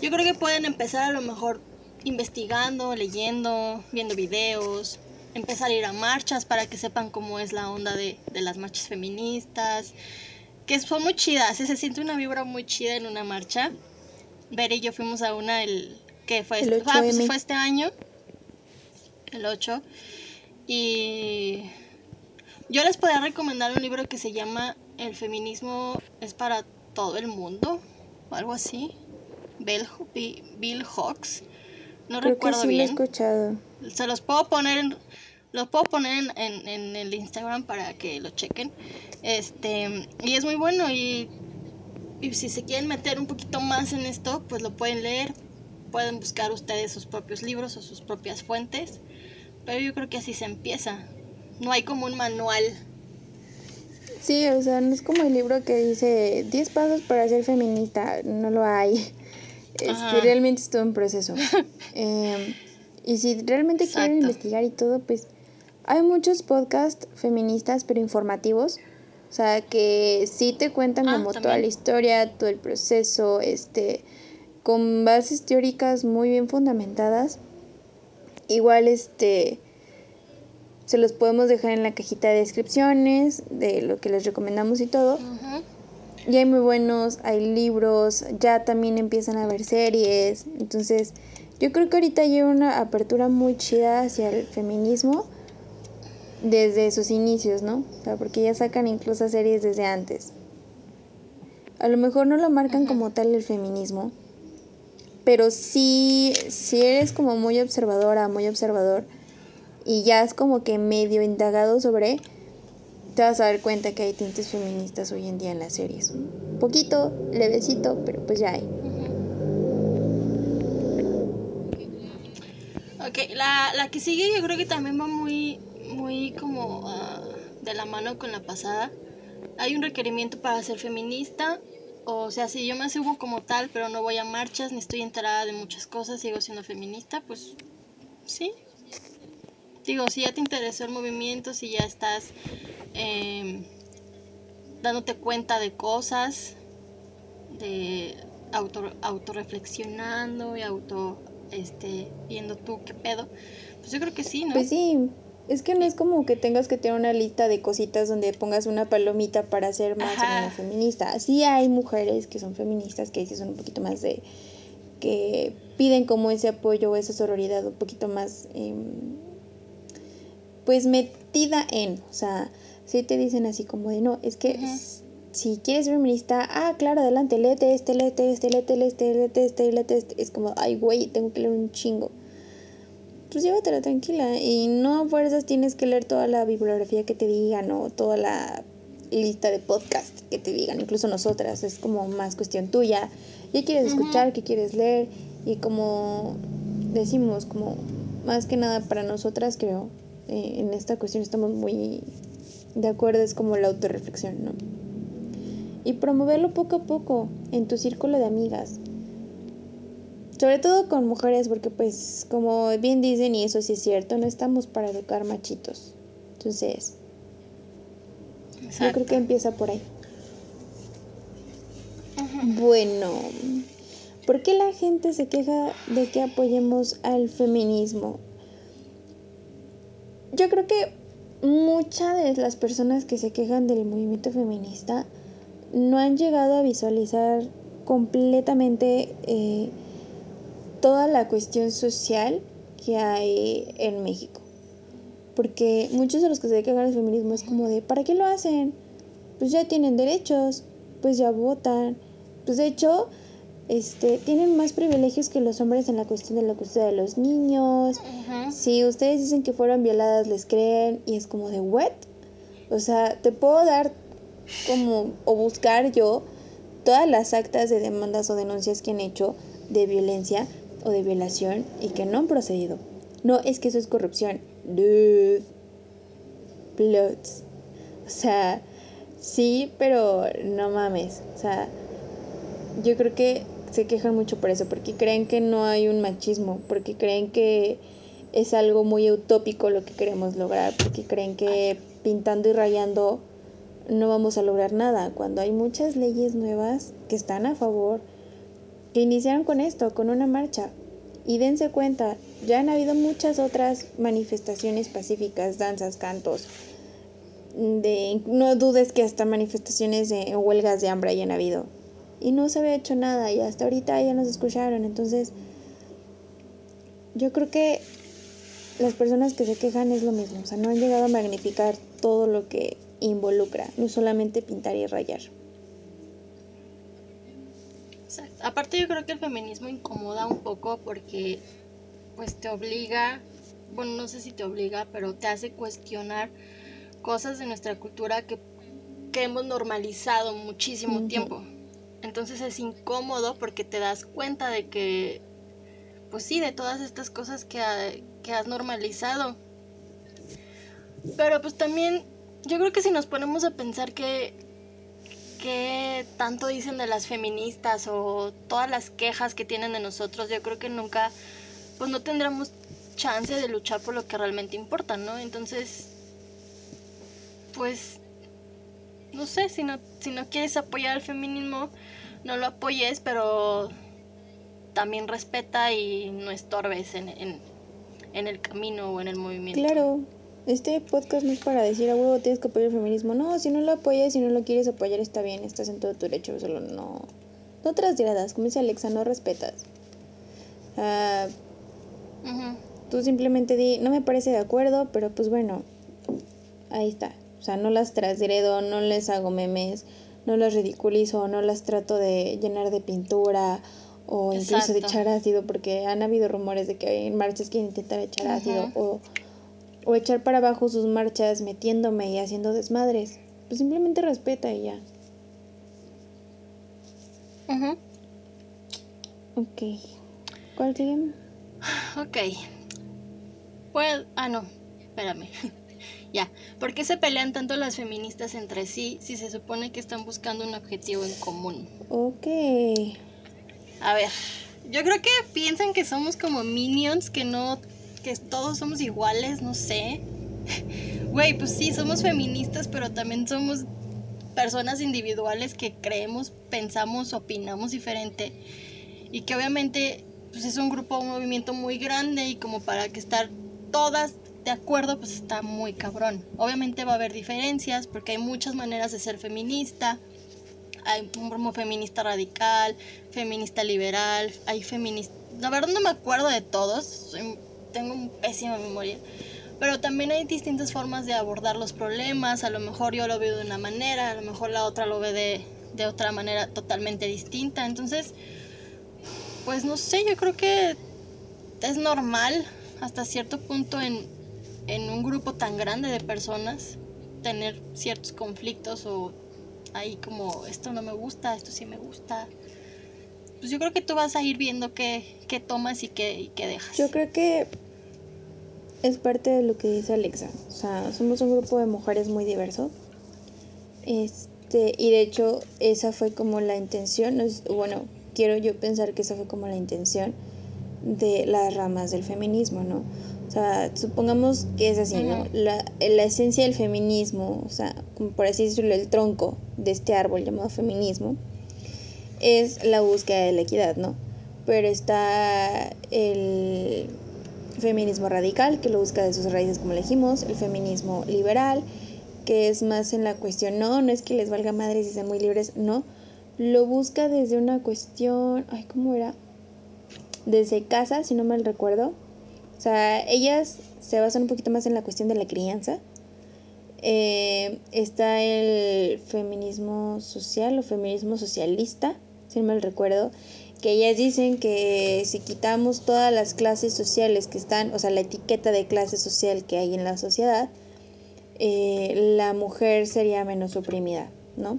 Yo creo que pueden empezar a lo mejor investigando, leyendo, viendo videos, empezar a ir a marchas para que sepan cómo es la onda de, las marchas feministas, que son muy chidas, se siente una vibra muy chida en una marcha. Ver y yo fuimos a una el que fue, el ah, pues fue este año, el 8, y yo les podría recomendar un libro que se llama El feminismo es para todo el mundo, o algo así. Bill, Bill Hawks. No recuerdo bien. he escuchado. Se los puedo poner en, los puedo poner en, en, el Instagram para que lo chequen. Este, y es muy bueno y, y si se quieren meter un poquito más en esto, pues lo pueden leer. Pueden buscar ustedes sus propios libros o sus propias fuentes. Pero yo creo que así se empieza. No hay como un manual. Sí, o sea, no es como el libro que dice 10 pasos para ser feminista. No lo hay. Este, realmente es todo un proceso. Em, y si realmente quieren investigar y todo, pues hay muchos podcasts feministas, pero informativos. O sea, que sí te cuentan ah, como toda la historia, todo el proceso, este, con bases teóricas muy bien fundamentadas. Igual, este, se los podemos dejar en la cajita de descripciones de lo que les recomendamos y todo. Ya hay muy buenos, hay libros, ya también empiezan a haber series. Entonces, yo creo que ahorita hay una apertura muy chida hacia el feminismo desde sus inicios, ¿no? O sea, porque ya sacan incluso series desde antes. A lo mejor no lo marcan como tal el feminismo, pero sí, si eres como muy observadora, muy observador, y ya es como que medio indagado sobre, te vas a dar cuenta que hay tintes feministas hoy en día en las series. Poquito, levecito, pero pues ya hay. Ok, la, la que sigue yo creo que también va muy, muy como ah, de la mano con la pasada. Hay un requerimiento para ser feminista, o sea, si yo me asumo como tal, pero no voy a marchas, ni estoy enterada de muchas cosas, sigo siendo feminista, pues sí. Digo, si ya te interesó el movimiento, si ya estás eh, dándote cuenta de cosas, de auto, autorreflexionando y auto, este, viendo tú qué pedo. Pues yo creo que sí, ¿no? Pues sí, es que no es como que tengas que tener una lista de cositas donde pongas una palomita para ser más o menos feminista. Sí hay mujeres que son feministas que sí son un poquito más de que piden como ese apoyo o esa sororidad un poquito más em, pues metida en, o sea, si te dicen así como de no, es que si quieres ser feminista, ah, claro, adelante, léete este, léete este, léete este, léete este, léete este, es como, ay, güey, tengo que leer un chingo pues llévatela tranquila y no a fuerzas tienes que leer toda la bibliografía que te digan o toda la lista de podcast que te digan, incluso nosotras, es como más cuestión tuya. ¿Qué quieres escuchar? ¿Qué quieres leer? Y como decimos, como más que nada para nosotras creo, eh, en esta cuestión estamos muy de acuerdo, es como la autorreflexión, ¿no? Y promoverlo poco a poco en tu círculo de amigas. Sobre todo con mujeres, porque pues como bien dicen, y eso sí es cierto, no estamos para educar machitos. Entonces, yo creo que empieza por ahí. Bueno, ¿por qué la gente se queja de que apoyemos al feminismo? Yo creo que muchas de las personas que se quejan del movimiento feminista no han llegado a visualizar completamente eh, toda la cuestión social que hay en México. Porque muchos de los que se quejan del feminismo es como de, ¿para qué lo hacen? Pues ya tienen derechos, pues ya votan. Pues de hecho, este, tienen más privilegios que los hombres en la cuestión de la custodia de los niños. Si ustedes dicen que fueron violadas, les creen y es como de, ¿what? O sea, te puedo dar como, o buscar yo todas las actas de demandas o denuncias que han hecho de violencia o de violación y que no han procedido. No, es que eso es corrupción. Dude. O sea, sí, pero no mames. O sea, yo creo que se quejan mucho por eso, porque creen que no hay un machismo, porque creen que es algo muy utópico lo que queremos lograr, porque creen que pintando y rayando no vamos a lograr nada, cuando hay muchas leyes nuevas que están a favor que iniciaron con esto, con una marcha. Y dense cuenta, ya han habido muchas otras manifestaciones pacíficas, danzas, cantos. De, no dudes que hasta manifestaciones de huelgas de hambre hayan habido. Y no se había hecho nada y hasta ahorita ya nos escucharon. Entonces, yo creo que las personas que se quejan es lo mismo. O sea, no han llegado a magnificar todo lo que involucra, no solamente pintar y rayar. Aparte yo creo que el feminismo incomoda un poco porque pues te obliga, bueno, no sé si te obliga, pero te hace cuestionar cosas de nuestra cultura que, hemos normalizado muchísimo tiempo. Entonces es incómodo porque te das cuenta de que, pues sí, de todas estas cosas que, que has normalizado. Pero pues también yo creo que si nos ponemos a pensar que qué tanto dicen de las feministas o todas las quejas que tienen de nosotros, yo creo que nunca, pues no tendremos chance de luchar por lo que realmente importa, ¿no? Entonces, pues, no sé, si no, si no quieres apoyar al feminismo, no lo apoyes, pero también respeta y no estorbes en, en, en el camino o en el movimiento. Claro, este podcast no es para decir a huevo tienes que apoyar el feminismo. No, si no lo apoyas, si no lo quieres apoyar, está bien, estás en todo tu derecho. Solo no. No trasgradas, como dice Alexa, no respetas. Uh, Tú simplemente di, no me parece de acuerdo, pero pues bueno, ahí está. O sea, no las trasgredo, no les hago memes, no las ridiculizo, no las trato de llenar de pintura o incluso de echar ácido, porque han habido rumores de que hay marchas que intentan echar ácido o o echar para abajo sus marchas metiéndome y haciendo desmadres. Pues simplemente respeta y ya. Ajá. Ok. ¿Cuál sigue? Ok. Pues, ah, no, espérame. Ya. ¿Por qué se pelean tanto las feministas entre sí si se supone que están buscando un objetivo en común? Ok. A ver, yo creo que piensan que somos como minions que no que todos somos iguales, no sé. Güey, pues sí, somos feministas, pero también somos personas individuales que creemos, pensamos, opinamos diferente y que obviamente pues es un grupo, un movimiento muy grande y como para que estar todas de acuerdo pues está muy cabrón. Obviamente va a haber diferencias porque hay muchas maneras de ser feminista. Hay un feminista radical, feminista liberal, hay feminista... La verdad no me acuerdo de todos, tengo un pésima memoria pero también hay distintas formas de abordar los problemas, a lo mejor yo lo veo de una manera, a lo mejor la otra lo ve de, otra manera totalmente distinta, entonces, pues no sé, yo creo que es normal hasta cierto punto en, en un grupo tan grande de personas tener ciertos conflictos o ahí como esto no me gusta, esto sí me gusta. Pues yo creo que tú vas a ir viendo qué, qué tomas y qué, y qué dejas. Yo creo que es parte de lo que dice Alexa. O sea, somos un grupo de mujeres muy diverso. Este, y de hecho, esa fue como la intención. Bueno, quiero yo pensar que esa fue como la intención de las ramas del feminismo, ¿no? O sea, supongamos que es así, ¿no? La, la esencia del feminismo, o sea, por así decirlo, el tronco de este árbol llamado feminismo, es la búsqueda de la equidad, ¿no? Pero está el feminismo radical, que lo busca de sus raíces, como le dijimos, el feminismo liberal, que es más en la cuestión, no, no es que les valga madre si sean muy libres, no, lo busca desde una cuestión, ay, ¿cómo era? Desde casa, si no mal recuerdo. O sea, ellas se basan un poquito más en la cuestión de la crianza. Eh, está el feminismo social o feminismo socialista, si no recuerdo, que ellas dicen que si quitamos todas las clases sociales que están, o sea, la etiqueta de clase social que hay en la sociedad, eh, la mujer sería menos oprimida, ¿no?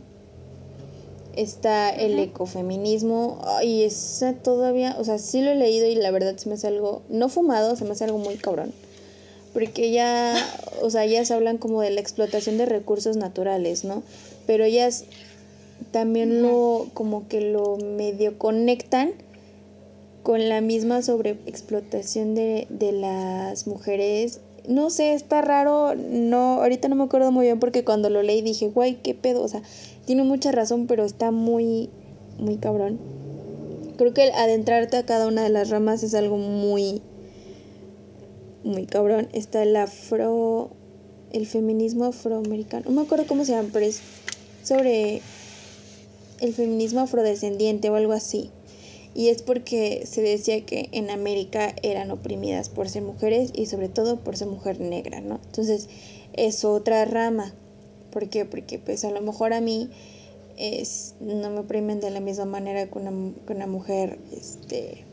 Está el ecofeminismo, y esa todavía, o sea, sí lo he leído y la verdad se me hace algo, no fumado, se me hace algo muy cabrón. Porque ya, o sea, ellas hablan como de la explotación de recursos naturales, ¿no? Pero ellas también lo como que lo medio conectan con la misma sobreexplotación de, de las mujeres. No sé, está raro, no, ahorita no me acuerdo muy bien porque cuando lo leí dije, guay, qué pedo, o sea, tiene mucha razón, pero está muy, muy cabrón. Creo que adentrarte a cada una de las ramas es algo muy, muy cabrón. Está el afro, el feminismo afroamericano, no me acuerdo cómo se llama, pero es sobre el feminismo afrodescendiente o algo así. Y es porque se decía que en América eran oprimidas por ser mujeres y sobre todo por ser mujer negra, ¿no? Entonces es otra rama. ¿Por qué? Porque pues a lo mejor a mí es, no me oprimen de la misma manera que una, una mujer este,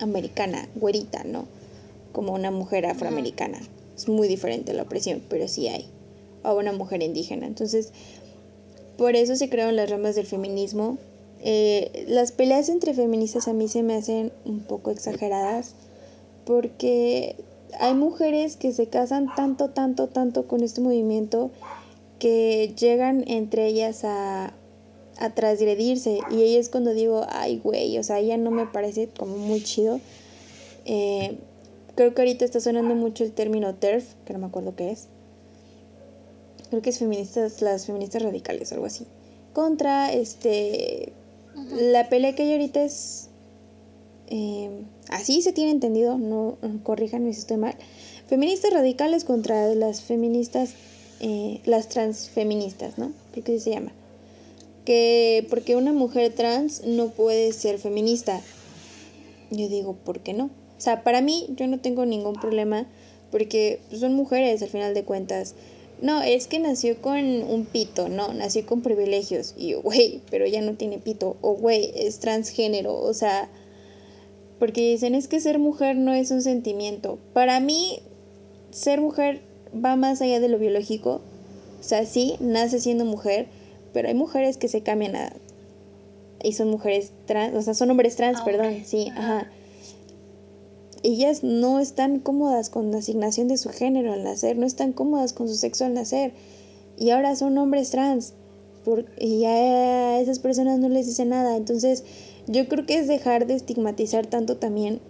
americana, güerita, ¿no? Como una mujer afroamericana. Es muy diferente la opresión, pero sí hay. O una mujer indígena. Entonces, por eso se crearon las ramas del feminismo. Eh, las peleas entre feministas a mí se me hacen un poco exageradas porque hay mujeres que se casan tanto, tanto, tanto con este movimiento que llegan entre ellas a, a transgredirse y ahí es cuando digo, ay güey, o sea, ya no me parece como muy chido. Eh, creo que ahorita está sonando mucho el término TERF, que no me acuerdo qué es creo que es feministas, las feministas radicales algo así, contra este, la pelea que hay ahorita es, eh, así se tiene entendido, no corríjanme si estoy mal, feministas radicales contra las feministas, eh, las transfeministas, ¿no? Porque así se llama. Que porque una mujer trans no puede ser feminista. Yo digo, ¿por qué no? O sea, para mí yo no tengo ningún problema porque son mujeres al final de cuentas no, es que nació con un pito, no, nació con privilegios. Y yo, güey, pero ya no tiene pito. O, güey, es transgénero. O sea, porque dicen, es que ser mujer no es un sentimiento. Para mí, ser mujer va más allá de lo biológico. O sea, sí, nace siendo mujer, pero hay mujeres que se cambian a... Y son mujeres trans, o sea, son hombres trans, ah, perdón, sí, ajá ellas no están cómodas con la asignación de su género al nacer, no están cómodas con su sexo al nacer y ahora son hombres trans y a esas personas no les dice nada. Entonces yo creo que es dejar de estigmatizar tanto también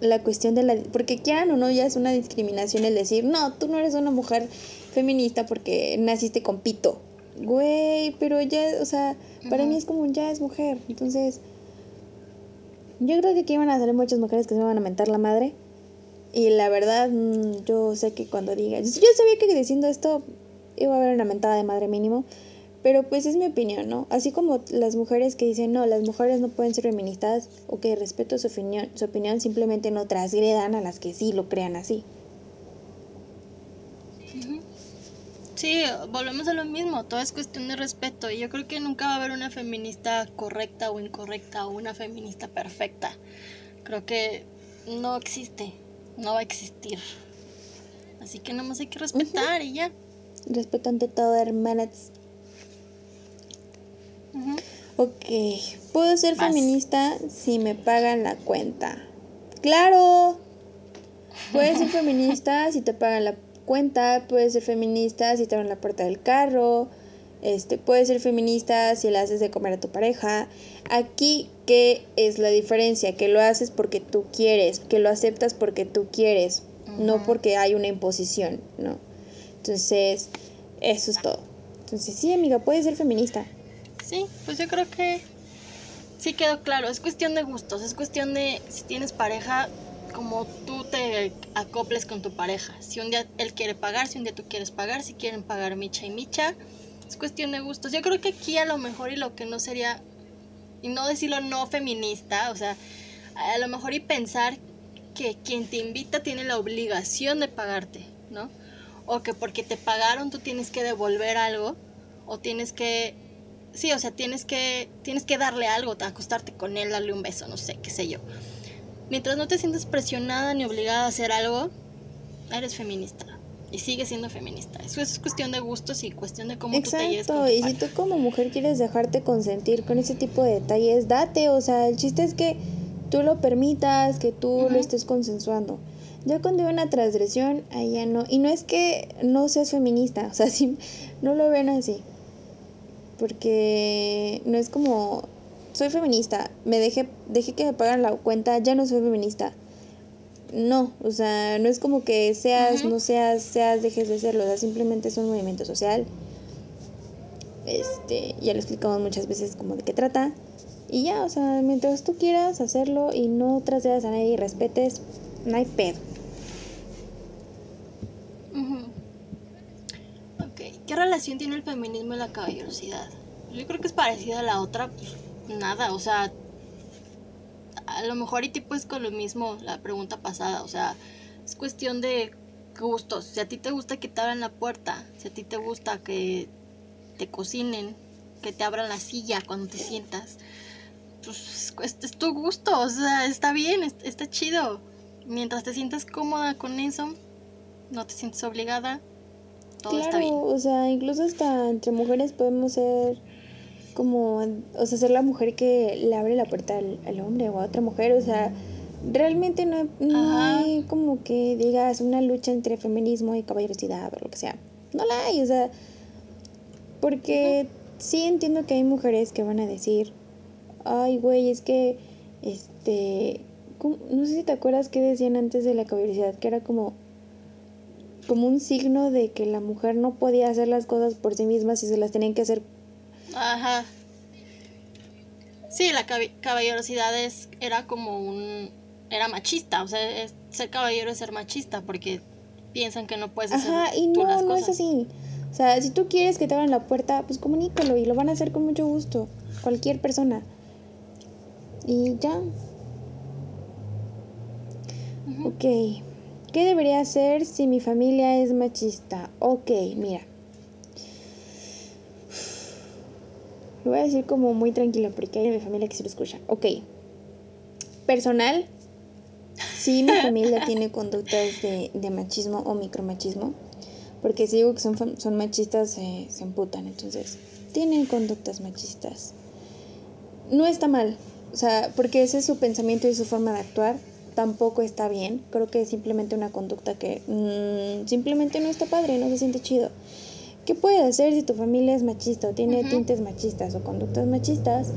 la cuestión de la... Porque quieran o no, ya es una discriminación el decir, no, tú no eres una mujer feminista porque naciste con pito. güey, pero ya, o sea, para mí es como ya es mujer. Entonces, yo creo que aquí van a salir muchas mujeres que se van a mentar la madre. Y la verdad, mm, yo sé que cuando diga, yo sabía que diciendo esto iba a haber una mentada de madre mínimo, pero pues es mi opinión, ¿no? Así como las mujeres que dicen, no, las mujeres no pueden ser feministas, o que respeto su opinión, su opinión simplemente no transgredan a las que sí lo crean así. Sí, volvemos a lo mismo, todo es cuestión de respeto y yo creo que nunca va a haber una feminista correcta o incorrecta o una feminista perfecta. Creo que no existe, no va a existir. Así que nada más hay que respetar y ya. Respeto ante todo, hermanas. Ok, puedo ser feminista si me pagan la cuenta. Claro. Puedes ser feminista si te pagan la cuenta, puedes ser feminista si te abren la puerta del carro, este, puedes ser feminista si le haces de comer a tu pareja. Aquí, ¿qué es la diferencia? Que lo haces porque tú quieres, que lo aceptas porque tú quieres, no porque hay una imposición, ¿no? Entonces, eso es todo. Entonces, sí, amiga, puedes ser feminista. Sí, pues yo creo que sí quedó claro. Es cuestión de gustos, es cuestión de si tienes pareja, como tú te acoples con tu pareja. Si un día él quiere pagar, si un día tú quieres pagar, si quieren pagar micha y micha, es cuestión de gustos. Yo creo que aquí a lo mejor y lo que no sería, y no decirlo no feminista, o sea, a lo mejor y pensar que quien te invita tiene la obligación de pagarte, ¿no? O que porque te pagaron tú tienes que devolver algo, o tienes que, sí, o sea, tienes que, tienes que darle algo, acostarte con él, darle un beso, no sé, qué sé yo mientras no te sientas presionada ni obligada a hacer algo, eres feminista. Y sigue siendo feminista. Eso es cuestión de gustos y cuestión de cómo tú te lleves con y si tú como mujer quieres dejarte consentir con ese tipo de detalles, date. O sea, el chiste es que tú lo permitas, que tú lo estés consensuando. Ya cuando hay una transgresión, ahí ya no. Y no es que no seas feminista, o sea, si no lo ven así. Porque no es como soy feminista, me dejé, dejé que me pagaran la cuenta, ya no soy feminista. No, o sea, no es como que seas, no seas, seas, dejes de serlo, o sea, simplemente es un movimiento social. Este, ya lo explicamos muchas veces como de qué trata. Y ya, o sea, mientras tú quieras hacerlo y no traseas a nadie y respetes, no hay pedo. Ok, ¿qué relación tiene el feminismo y la caballerosidad? Yo creo que es parecida a la otra, pues, nada, o sea, a lo mejor y tipo es con lo mismo la pregunta pasada, o sea, es cuestión de gustos. Si a ti te gusta que te abran la puerta, si a ti te gusta que te cocinen, que te abran la silla cuando te sientas, pues es tu gusto, o sea, está bien, está chido. Mientras te sientas cómoda con eso, no te sientes obligada, todo está bien. O sea, incluso hasta entre mujeres podemos ser como, o sea, ser la mujer que le abre la puerta al, hombre o a otra mujer, o sea, realmente no, hay como que digas una lucha entre feminismo y caballerosidad o lo que sea. No la hay, o sea, porque sí entiendo que hay mujeres que van a decir, ay, güey, es que, este, no sé si te acuerdas que decían antes de la caballerosidad, que era como, como un signo de que la mujer no podía hacer las cosas por sí misma si se las tenían que hacer Ajá. Sí, la caballerosidad es, era como un... Era machista, o sea, ser caballero es ser machista porque piensan que no puedes hacer Ajá, y no, no es así. O sea, si tú quieres que te abran la puerta, pues comunícalo y lo van a hacer con mucho gusto. Cualquier persona. Y ya. Ok. ¿Qué debería hacer si mi familia es machista? Ok, mira. Lo voy a decir como muy tranquilo porque hay mi familia que se lo escucha. Ok. Personal, sí mi familia tiene conductas de, de, machismo o micromachismo. Porque si digo que son, son machistas, se emputan. Entonces, tienen conductas machistas. No está mal. O sea, porque ese es su pensamiento y su forma de actuar. Tampoco está bien. Creo que es simplemente una conducta que mm, simplemente no está padre, no se siente chido. ¿Qué puedes hacer si tu familia es machista o tiene tintes machistas o conductas machistas?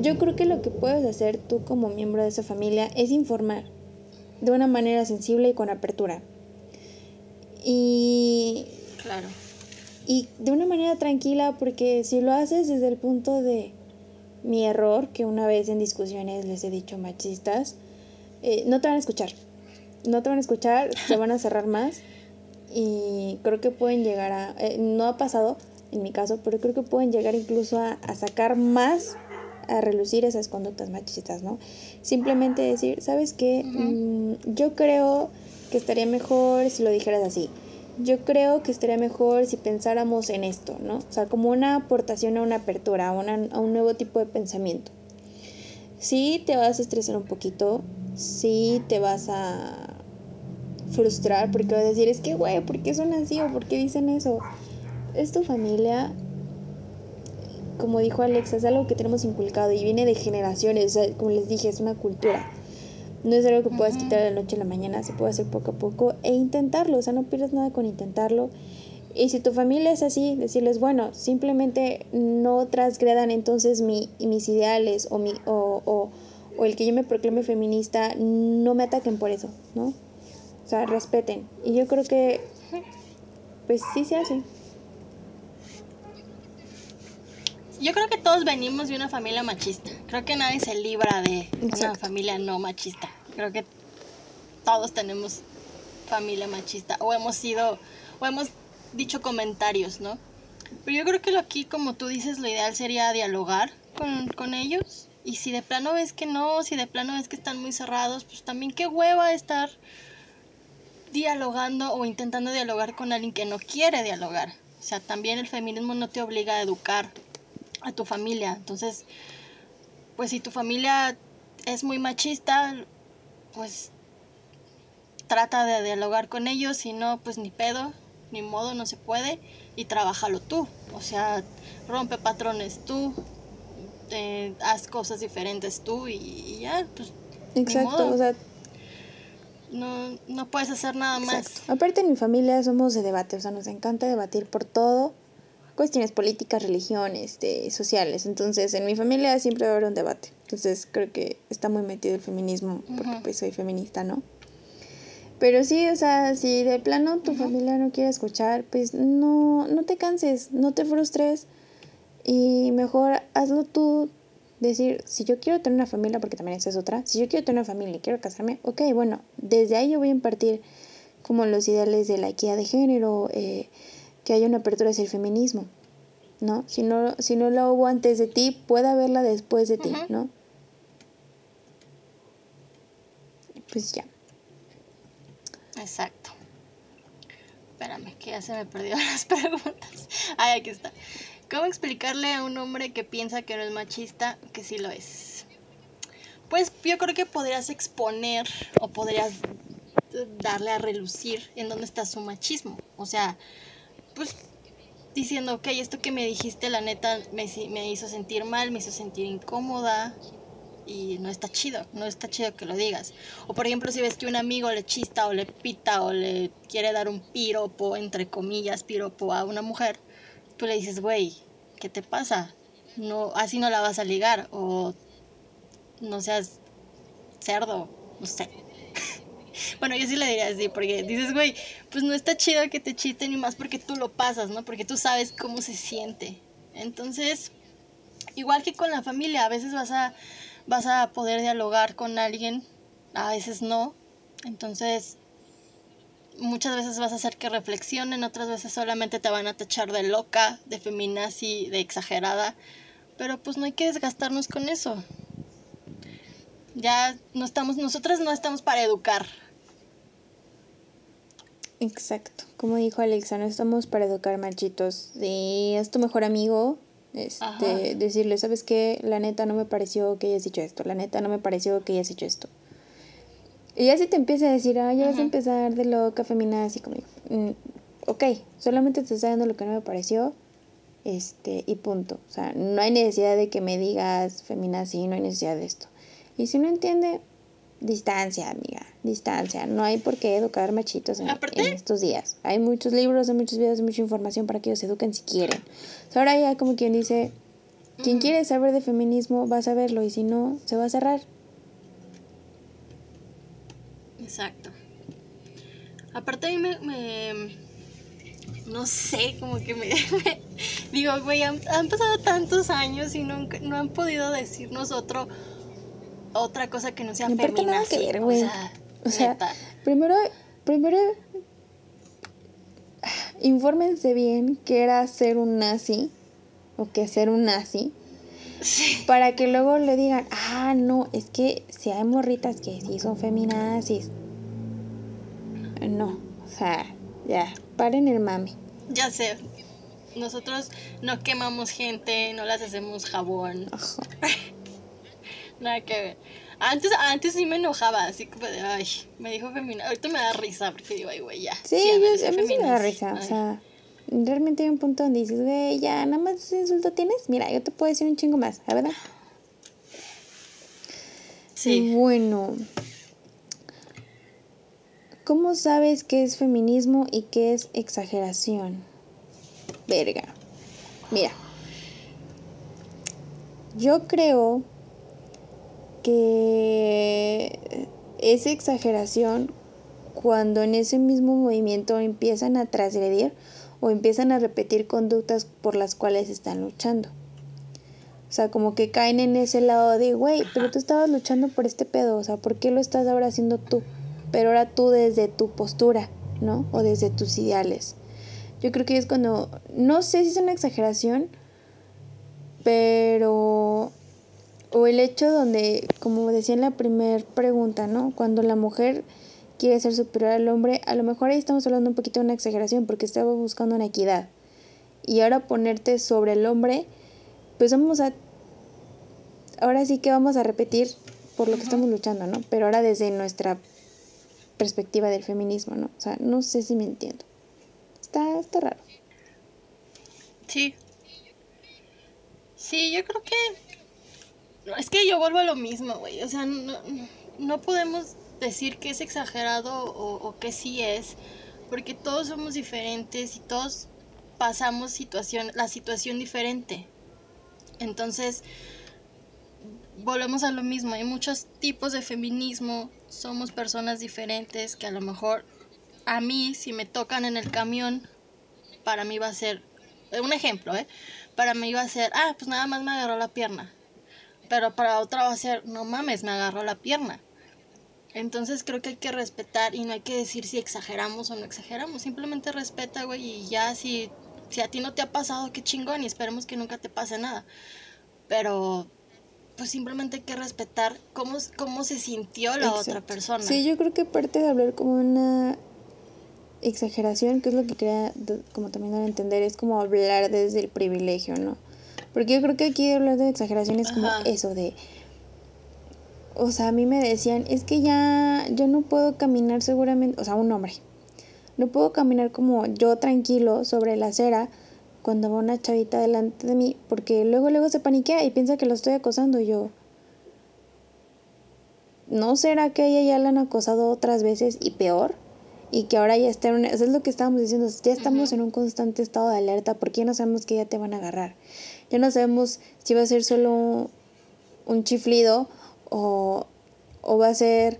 Yo creo que lo que puedes hacer tú como miembro de esa familia es informar de una manera sensible y con apertura. Y... Claro. y de una manera tranquila, porque si lo haces desde el punto de mi error, que una vez en discusiones les he dicho machistas, eh, no te van a escuchar. No te van a escuchar, se van a cerrar más y creo que pueden llegar a, eh, no ha pasado en mi caso, pero creo que pueden llegar incluso a, sacar más, a relucir esas conductas machistas, ¿no? Simplemente decir, ¿sabes qué? Mm, yo creo que estaría mejor si lo dijeras así yo creo que estaría mejor si pensáramos en esto, ¿no? O sea, como una aportación a una apertura, a, a un nuevo tipo de pensamiento. Sí te vas a estresar un poquito, sí te vas a frustrar porque vas a decir, es que, güey, ¿por qué son así o por qué dicen eso? Es tu familia, como dijo Alexa, es algo que tenemos inculcado y viene de generaciones, o sea, como les dije, es una cultura. No es algo que puedas quitar de la noche a la mañana, se puede hacer poco a poco e intentarlo, o sea, no pierdas nada con intentarlo. Y si tu familia es así, decirles, bueno, simplemente no transgredan entonces mi, mis ideales o, mi, o, o, o el que yo me proclame feminista, no me ataquen por eso, ¿no? O sea, respeten. Y yo creo que, pues sí se hace. Yo creo que todos venimos de una familia machista. Creo que nadie se libra de una familia no machista. Creo que todos tenemos familia machista o hemos sido o hemos dicho comentarios, ¿no? Pero yo creo que lo aquí, como tú dices, lo ideal sería dialogar con, con ellos. Y si de plano ves que no, si de plano ves que están muy cerrados, pues también qué hueva estar dialogando o intentando dialogar con alguien que no quiere dialogar. O sea, también el feminismo no te obliga a educar a tu familia. Entonces, pues si tu familia es muy machista, pues trata de dialogar con ellos, si no, pues ni pedo, ni modo, no se puede, y trabájalo tú. O sea, rompe patrones tú, eh, haz cosas diferentes tú y, ya, pues. Exacto, o sea. No, no puedes hacer nada más. Aparte en mi familia somos de debate, o sea, nos encanta debatir por todo cuestiones políticas, religiones, este, sociales. Entonces, en mi familia siempre va a haber un debate. Entonces, creo que está muy metido el feminismo porque pues soy feminista, ¿no? Pero sí, o sea, si de plano tu familia no quiere escuchar, pues no, no te canses, no te frustres y mejor hazlo tú. Decir, si yo quiero tener una familia, porque también esa es otra, si yo quiero tener una familia y quiero casarme, ok, bueno, desde ahí yo voy a impartir como los ideales de la equidad de género, eh, que haya una apertura hacia el feminismo, ¿no? Si no, si no la hubo antes de ti, puede haberla después de ti, ¿no? Pues ya. Exacto. Espérame, que ya se me perdió las preguntas. Ay, aquí está. ¿Cómo explicarle a un hombre que piensa que no es machista que sí lo es? Pues yo creo que podrías exponer o podrías darle a relucir en dónde está su machismo. O sea, pues diciendo, ok, esto que me dijiste, la neta, me, me hizo sentir mal, me hizo sentir incómoda y no está chido, no está chido que lo digas. O por ejemplo, si ves que un amigo le chista o le pita o le quiere dar un piropo, entre comillas, piropo a una mujer, tú le dices, güey, ¿qué te pasa? No, así no la vas a ligar o no seas cerdo, no sé. Bueno, yo sí le diría así, porque dices, güey, pues no está chido que te chisten y más porque tú lo pasas, ¿no? Porque tú sabes cómo se siente. Entonces, igual que con la familia, a veces vas a, vas a poder dialogar con alguien, a veces no. Entonces, muchas veces vas a hacer que reflexionen, otras veces solamente te van a tachar de loca, de feminazi, de exagerada. Pero pues no hay que desgastarnos con eso. Ya no estamos, nosotras no estamos para educar, Exacto, como dijo Alexa, no estamos para educar machitos. Si es tu mejor amigo, este, decirle, ¿sabes qué? La neta no me pareció que hayas dicho esto, la neta no me pareció que hayas hecho esto. Y ya si te empieza a decir, ah, ya vas a empezar de loca, feminaz, así como, mm, ok, solamente te está dando lo que no me pareció, este, y punto. O sea, no hay necesidad de que me digas feminazi, no hay necesidad de esto. Y si no entiende, distancia, amiga, distancia. No hay por qué educar machitos en, estos días. Hay muchos libros, hay muchos videos, hay mucha información para que ellos se eduquen si quieren. ahora ya como quien dice, quien quiere saber de feminismo va a saberlo y si no, se va a cerrar. Exacto. Aparte a mí me, no sé, como que me, digo, güey, han, pasado tantos años y no, no han podido decirnos otro otra cosa que no sea no nada que ver, güey. O sea, primero, primero infórmense bien qué era ser un nazi o qué ser un nazi. Para que luego le digan, ah, no, es que si hay morritas que sí son feminazis. No, o sea, ya, paren el mami. Ya sé, nosotros no quemamos gente, no las hacemos jabón. Nada que ver. Antes, antes sí me enojaba, así como de, ay, me dijo femenina. Ahorita me da risa porque digo, ay, güey, ya. Sí, yo, a mí sí me da risa. O sea, realmente hay un punto donde dices, güey, ya, nada más ese insulto tienes. Mira, yo te puedo decir un chingo más, ¿verdad? Sí. Bueno. ¿Cómo sabes qué es feminismo y qué es exageración? Verga. Mira. Yo creo que es exageración cuando en ese mismo movimiento empiezan a transgredir o empiezan a repetir conductas por las cuales están luchando. O sea, como que caen en ese lado de, güey, pero tú estabas luchando por este pedo, o sea, ¿por qué lo estás ahora haciendo tú? Pero ahora tú desde tu postura, ¿no? O desde tus ideales. Yo creo que es cuando, no sé si es una exageración, pero o el hecho donde, como decía en la primera pregunta, ¿no? Cuando la mujer quiere ser superior al hombre, a lo mejor ahí estamos hablando un poquito de una exageración porque estaba buscando una equidad. Y ahora ponerte sobre el hombre, pues vamos a... Ahora sí que vamos a repetir por lo que estamos luchando, ¿no? Pero ahora desde nuestra perspectiva del feminismo, ¿no? O sea, no sé si me entiendo. Está, está raro. Sí. Sí, yo creo que es que yo vuelvo a lo mismo, güey. O sea, no, podemos decir que es exagerado o, que sí es, porque todos somos diferentes y todos pasamos situación, la situación diferente. Entonces, volvemos a lo mismo. Hay muchos tipos de feminismo. Somos personas diferentes que a lo mejor a mí, si me tocan en el camión, para mí va a ser, un ejemplo, ¿eh? Para mí va a ser, ah, pues nada más me agarró la pierna pero para otra va a ser, no mames, me agarró la pierna. Entonces creo que hay que respetar y no hay que decir si exageramos o no exageramos. Simplemente respeta, güey, y ya si, si a ti no te ha pasado, qué chingón, y esperemos que nunca te pase nada. Pero pues simplemente hay que respetar cómo, cómo se sintió la otra persona. Sí, yo creo que parte de hablar como una exageración, que es lo que quería como también dar a entender, es como hablar desde el privilegio, ¿no? Porque yo creo que aquí hablar de exageración es como eso de... O sea, a mí me decían, es que ya yo no puedo caminar seguramente, o sea, un hombre, no puedo caminar como yo tranquilo sobre la acera cuando va una chavita delante de mí, porque luego luego se paniquea y piensa que lo estoy acosando y yo. ¿No será que ella ya la han acosado otras veces y peor? Y que ahora ya está en Eso es lo que estábamos diciendo, ya estamos en un constante estado de alerta porque ya no sabemos que ya te van a agarrar. Ya no sabemos si va a ser solo un chiflido o, va a ser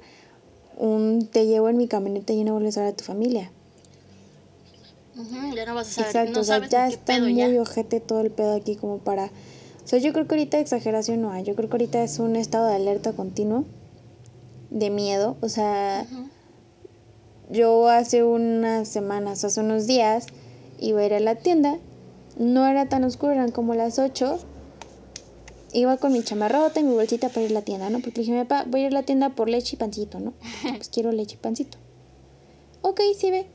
un te llevo en mi camioneta y no vuelves a ver a tu familia. Ya no vas a saber, Exacto, o sea, ya está muy ojete todo el pedo aquí como para... O sea, yo creo que ahorita exageración no hay, yo creo que ahorita es un estado de alerta continuo, de miedo, o sea, yo hace unas semanas, hace unos días, iba a ir a la tienda no era tan oscuro, eran como las 8. Iba con mi chamarrota y mi bolsita para ir a la tienda, ¿no? Porque dije, papá, voy a ir a la tienda por leche y pancito, ¿no? pues quiero leche y pancito. Ok, sí ve.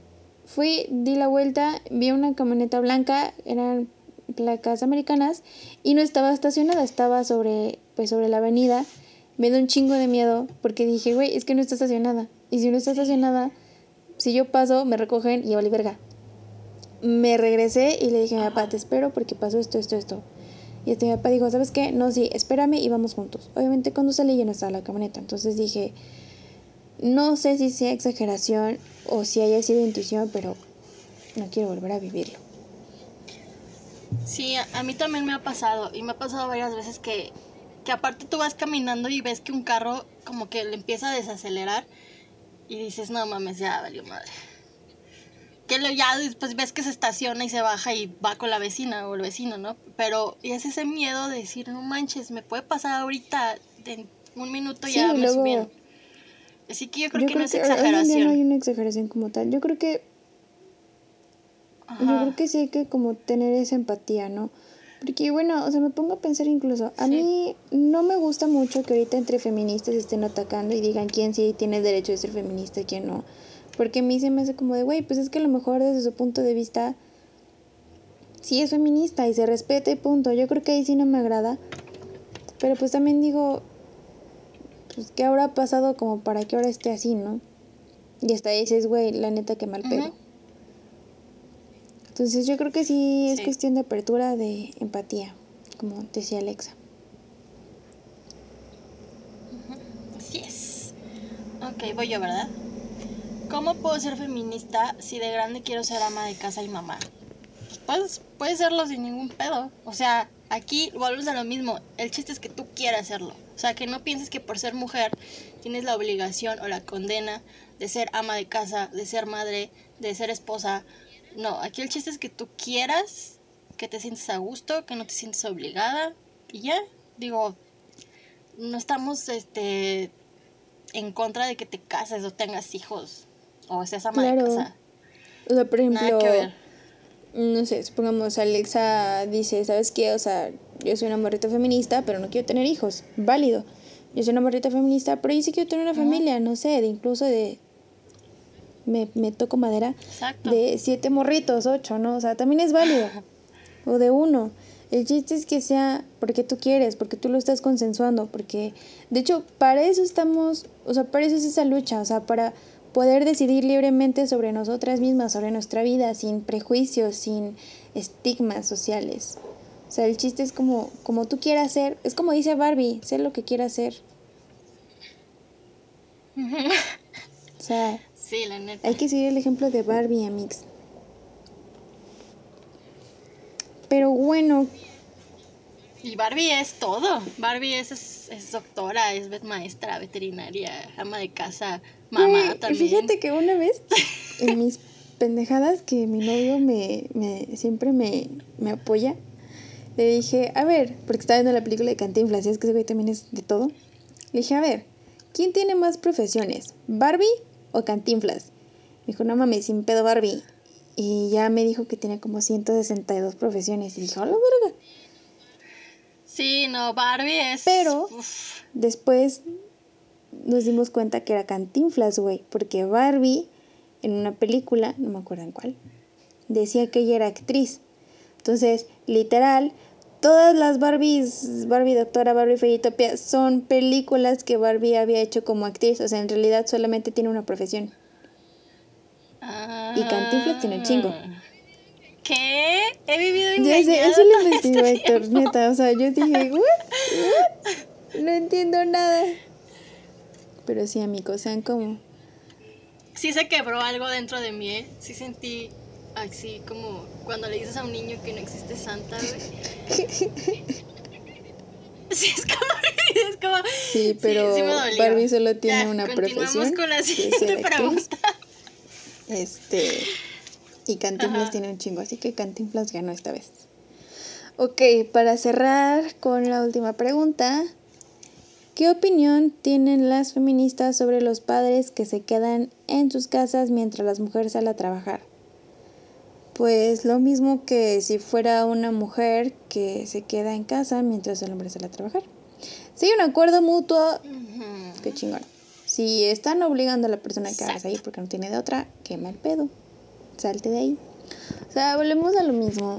Fui, di la vuelta, vi una camioneta blanca, eran placas americanas, y no estaba estacionada, estaba sobre, pues sobre la avenida. Me da un chingo de miedo porque dije, güey, es que no está estacionada. Y si no está estacionada, si yo paso, me recogen y vale verga me regresé y le dije a mi papá, te espero porque pasó esto, esto, esto. Y este mi papá dijo, ¿sabes qué? No, sí, espérame y vamos juntos. Obviamente cuando salí ya no estaba la camioneta. Entonces dije, no sé si sea exageración o si haya sido intuición, pero no quiero volver a vivirlo. Sí, a, mí también me ha pasado. Y me ha pasado varias veces que, que aparte tú vas caminando y ves que un carro como que le empieza a desacelerar y dices, no mames, ya valió madre. que lo ya después ves que se estaciona y se baja y va con la vecina o el vecino, ¿no? Pero es ese miedo de decir, no manches, me puede pasar ahorita, en un minuto Sí, ya me luego- subieron. Así que yo creo Yo que creo no es que hoy en día exageración. no hay una exageración como tal. Yo creo que Yo Ajá. creo que sí hay que como tener esa empatía, ¿no? Porque bueno, o sea, me pongo a pensar incluso, a Sí. mí no me gusta mucho que ahorita entre feministas estén atacando y digan quién sí tiene el derecho de ser feminista y quién no. Porque a mí se me hace como de, güey, pues es que a lo mejor desde su punto de vista sí es feminista y se respeta y punto. Yo creo que ahí sí no me agrada. Pero pues también digo, pues qué habrá pasado como para que ahora esté así, ¿no? Y hasta dices, güey, la neta que mal pedo. Entonces yo creo que sí es Sí. cuestión de apertura, de empatía, como decía Alexa. Así es. Ok, voy yo, ¿verdad? ¿Cómo puedo ser feminista si de grande quiero ser ama de casa y mamá? Pues puedes serlo sin ningún pedo. O sea, aquí volvemos a lo mismo. El chiste es que tú quieras hacerlo. O sea, que no pienses que por ser mujer tienes la obligación o la condena de ser ama de casa, de ser madre, de ser esposa. No, aquí el chiste es que tú quieras, que te sientes a gusto, que no te sientes obligada. Y ya, digo, no estamos este en contra de que te cases o tengas hijos o seas ama de casa. O sea, por ejemplo, Nada que ver. No sé, supongamos Alexa dice, ¿sabes qué? O sea, yo soy una morrita feminista, pero no quiero tener hijos. Válido. Yo soy una morrita feminista, pero yo sí quiero tener una familia, no sé, de incluso de... Me, me toco madera. Exacto. de siete morritos, ocho, ¿no? O sea, también es válido. O de uno. El chiste es que sea porque tú quieres, porque tú lo estás consensuando, porque de hecho para eso estamos, o sea, para eso es esa lucha, o sea, para poder decidir libremente sobre nosotras mismas, sobre nuestra vida, sin prejuicios, sin estigmas sociales. O sea, el chiste es como, como tú quieras ser, es como dice Barbie, sé lo que quieras ser. O sea, Sí, la neta. hay que seguir el ejemplo de Barbie, Amix. Pero bueno, Y Barbie es todo. Barbie es, es, es doctora, es maestra, veterinaria, ama de casa, mamá güey, también. fíjate que una vez en mis pendejadas que mi novio me, me siempre me, me apoya, le dije, a ver, porque estaba viendo la película de Cantinflas, y es que ese güey también es de todo. Le dije, a ver, ¿quién tiene más profesiones? ¿Barbie o Cantinflas? Me dijo, no mames, sin pedo Barbie. Y ya me dijo que tenía como 162 profesiones. Y dije, hola, verga. Sí, no, Barbie es. Pero- uf, Después nos dimos cuenta que era Cantinflas, güey, porque Barbie en una película, no me acuerdo en cuál, decía que ella era actriz. Entonces, literal, todas las Barbies, Barbie Doctora, Barbie Fairytopia, son películas que Barbie había hecho como actriz. O sea, en realidad solamente tiene una profesión. Y Cantinflas tiene un chingo. Ah. ¿Qué? He vivido Ya sé, engañada eso lo todo investigó Héctor, tiempo. neta. O sea, yo dije, ¿what? ¿What? No entiendo nada. Pero sí, amigos, sean como. Sí se quebró algo dentro de mí, ¿eh? Sí sentí así como cuando le dices a un niño que no existe Santa, güey. Sí, es como... Es como Sí, pero sí. Barbie solo tiene Ya, una profesión. con la siguiente pregunta. Este. Y Cantinflas Ajá. tiene un chingo, así que Cantinflas ganó esta vez. Ok, para cerrar con la última pregunta. ¿Qué opinión tienen las feministas sobre los padres que se quedan en sus casas mientras las mujeres salen a trabajar? Pues lo mismo que si fuera una mujer que se queda en casa mientras el hombre sale a trabajar. Si hay un acuerdo mutuo. Qué chingón. Si están obligando a la persona a quedarse ahí porque no tiene de otra, qué mal pedo. Salte de ahí. O sea, volvemos a lo mismo.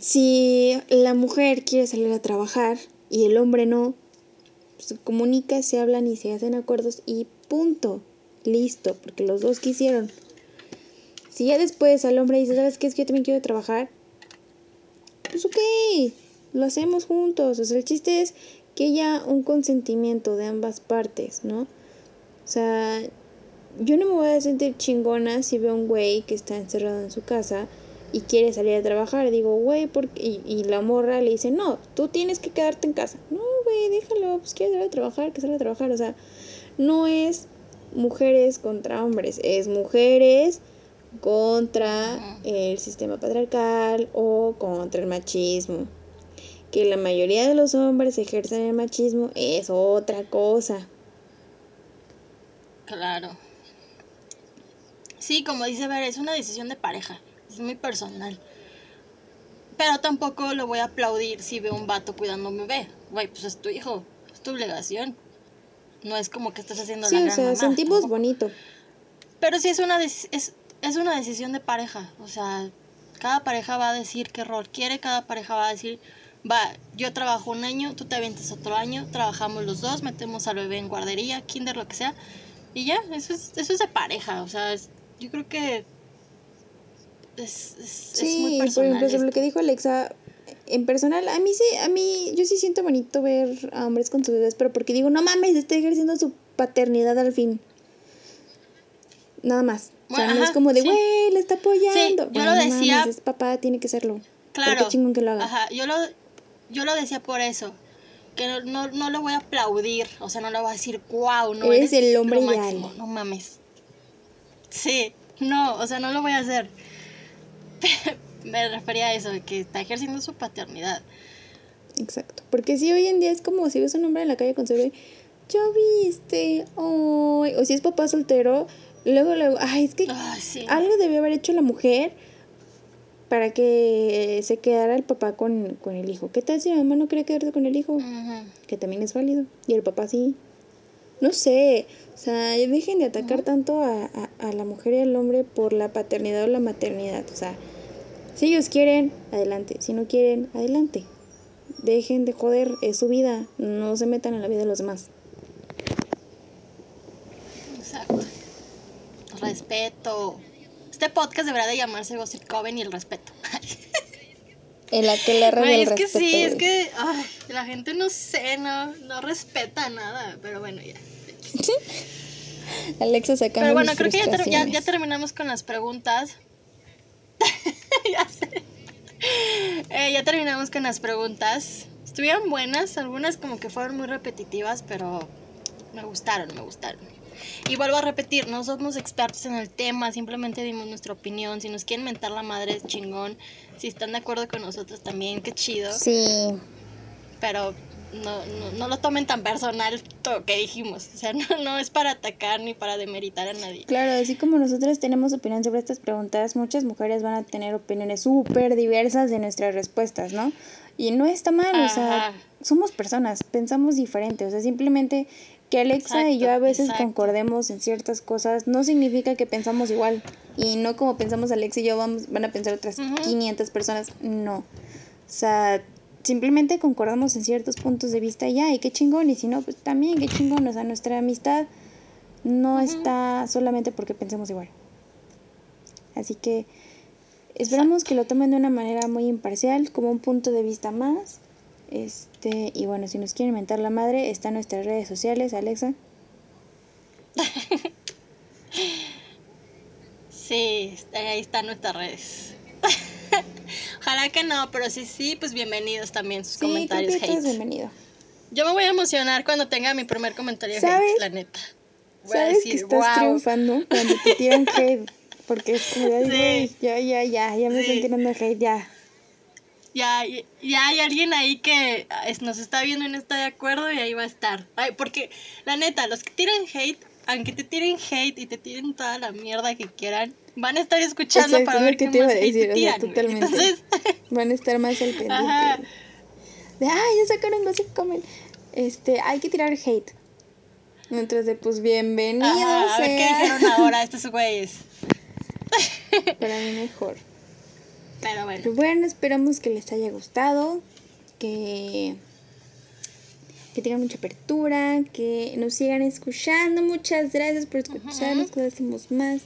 Si la mujer quiere salir a trabajar y el hombre no, se comunica, se hablan y se hacen acuerdos y punto. Listo, porque los dos quisieron. Si ya después al hombre dice, ¿sabes qué? Es que yo también quiero trabajar. Pues ok, lo hacemos juntos. O sea, el chiste es que haya un consentimiento de ambas partes, ¿no? O sea, yo no me voy a sentir chingona si veo un güey que está encerrado en su casa y quiere salir a trabajar. Digo, güey, ¿por qué? Y, y la morra le dice, no, tú tienes que quedarte en casa. No, güey, déjalo, pues quiere salir a trabajar, que salga a trabajar. O sea, no es mujeres contra hombres, es mujeres contra el sistema patriarcal o contra el machismo. Que la mayoría de los hombres ejercen el machismo es otra cosa. Claro. Sí, como dice Ver, es una decisión de pareja, es muy personal. Pero tampoco lo voy a aplaudir si veo un vato cuidando a un bebé. Güey, pues es tu hijo, es tu obligación. No es como que estás haciendo sí, la o gran sea, mamá, sentimos tampoco. bonito. Pero sí es una, es, es una decisión de pareja. O sea, cada pareja va a decir qué rol quiere, cada pareja va a decir, va, yo trabajo un año, tú te avientas otro año, trabajamos los dos, metemos al bebé en guardería, kinder, lo que sea. Y ya, eso es, eso es de pareja. O sea, es- yo creo que es, es, es muy Sí, por personal. ejemplo, lo que dijo Alexa, en personal, a mí sí, a mí, yo sí siento bonito ver a hombres con sus bebés, pero porque digo, no mames, está ejerciendo su paternidad al fin. Nada más. O sea, Bueno, no es como de, sí. güey, le está apoyando. yo Güey, lo decía- mames, es papá, tiene que serlo. Claro. qué chingón que lo haga. Ajá, yo lo, yo lo decía por eso. Que no, no, no lo voy a aplaudir. O sea, no le voy a decir, wow, no Eres eres, el hombre lo ideal". máximo, No mames. Sí, no, o sea, no lo voy a hacer. Me refería a eso, que está ejerciendo su paternidad. Exacto. Porque si hoy en día es como si ves a un hombre en la calle con su bebé, yo viste, ay", o si es papá soltero, luego, luego, ay, es que sí. algo debió haber hecho la mujer para que se quedara el papá con, con el hijo. ¿Qué tal si la mamá no quería quedarse con el hijo? Que también es válido. Y el papá sí. No sé. O sea, dejen de atacar tanto a, a, a la mujer y al hombre por la paternidad o la maternidad. O sea, si ellos quieren, adelante. Si no quieren, adelante. Dejen de joder, es su vida. No se metan en la vida de los demás. Exacto. Respeto. Este podcast debería de llamarse Gossip Coven y el respeto. En la que le Güey, el es que respeto. sí, es que ay, la gente no sé, no, no respeta nada, pero bueno, ya. Alexa sacando Pero bueno, creo que ya, ter- ya, terminamos con las preguntas. ya sé. Eh, ya terminamos con las preguntas. Estuvieron buenas, algunas como que fueron muy repetitivas, pero me gustaron, me gustaron. Y vuelvo a repetir, no somos expertos en el tema, simplemente dimos nuestra opinión. Si nos quieren mentar la madre, es chingón. Si están de acuerdo con nosotros también, qué chido. Sí. Pero no, no, no lo tomen tan personal todo lo que dijimos. O sea, no, no es para atacar ni para demeritar a nadie. Claro, así como nosotros tenemos opinión sobre estas preguntas, muchas mujeres van a tener opiniones súper diversas de nuestras respuestas, ¿no? Y no está mal, o sea, somos personas, pensamos diferente, o sea, simplemente que Alexa y yo a veces exacto. concordemos en ciertas cosas no significa que pensamos igual. Y no como pensamos Alexa y yo vamos, van a pensar otras Ujú. 500 personas, no. O sea, simplemente concordamos en ciertos puntos de vista y ya, y qué chingón, y si no, pues también qué chingón, o sea, nuestra amistad no está solamente porque pensemos igual. Así que esperamos que lo tomen de una manera muy imparcial, como un punto de vista más. Este, y bueno, si nos quieren mentar la madre, está en nuestras redes sociales, Alexa. Sí, ahí están nuestras redes. Ojalá que no, pero sí, sí, pues bienvenidos también sus Sí, creo comentarios que es hate. bienvenido. Yo me voy a emocionar cuando tenga mi primer comentario ¿Sabes? hate, la neta. Voy a ¿Sabes decir, que estás wow. triunfando cuando te tiran hate? Porque es como, ay, Sí. ya, ya, ya, ya me Sí. están tirando hate, ya. Ya, ya- ya hay alguien ahí que es- nos está viendo y no está de acuerdo y ahí va a estar. Ay, porque la neta, los que tiran hate, aunque te tiren hate y te tiren toda la mierda que quieran, van a estar escuchando Exacto, para es ver qué te iba más a hate decir, te o sea, tiran. güey. totalmente. Entonces, Van a estar más al pendiente. Ajá. De, ay, ya sacaron Gossip Comment. Este, hay que tirar hate. Mientras de, pues, bienvenido ajá, a ver qué sea. dijeron ahora estos güeyes. Para mí mejor. Pero bueno. Pero bueno, esperamos que les haya gustado, que, que tengan mucha apertura, que nos sigan escuchando. Muchas gracias por escucharnos, cada vez hacemos más.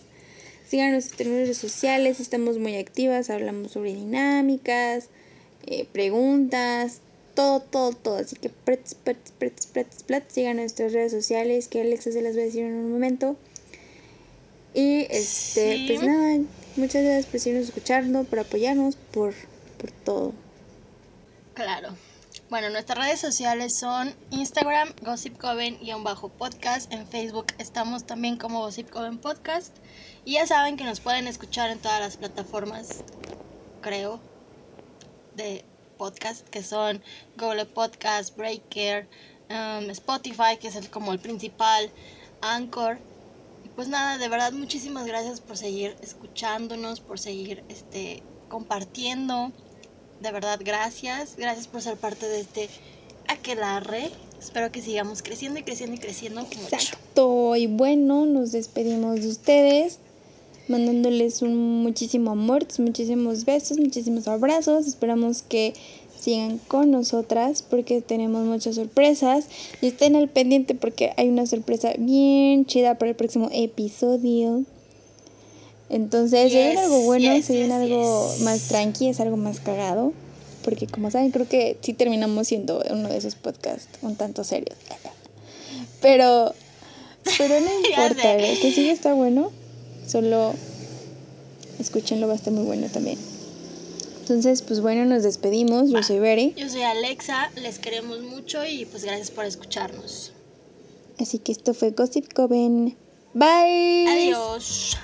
Síganos en redes sociales, estamos muy activas, hablamos sobre dinámicas, eh, preguntas, todo, todo, todo. Así que prets, prets, prets, prets, prets, sigan nuestras redes sociales, que Alexa se las va a decir en un momento. Y este, Sí. pues nada, muchas gracias por seguirnos escuchando, por apoyarnos, por, por todo. Claro. Bueno, nuestras redes sociales son Instagram, Gossip bajo podcast En Facebook estamos también como Gossip Coven Podcast. Y ya saben que nos pueden escuchar en todas las plataformas, creo, de podcast, que son Google Podcast, Breaker, um, Spotify, que es el, como el principal, Anchor. Pues nada, de verdad, muchísimas gracias por seguir escuchándonos, por seguir este, compartiendo de verdad, gracias. Gracias por ser parte de este aquelarre. Espero que sigamos creciendo y creciendo y creciendo mucho. Exacto. Y bueno, nos despedimos de ustedes. Mandándoles un muchísimo amor, muchísimos besos, muchísimos abrazos. Esperamos que sigan con nosotras porque tenemos muchas sorpresas. Y estén al pendiente porque hay una sorpresa bien chida para el próximo episodio. Entonces, si viene algo bueno, si viene algo más tranqui, es algo más cagado. Porque como saben, creo que sí terminamos siendo uno de esos podcasts un tanto serios. Pero, pero no importa, que sí está bueno. Solo escúchenlo, va a estar muy bueno también. Entonces, pues bueno, nos despedimos. Yo soy Bere. Yo soy Alexa, les queremos mucho y pues gracias por escucharnos. Así que esto fue Gossip Coven. Bye. Adiós.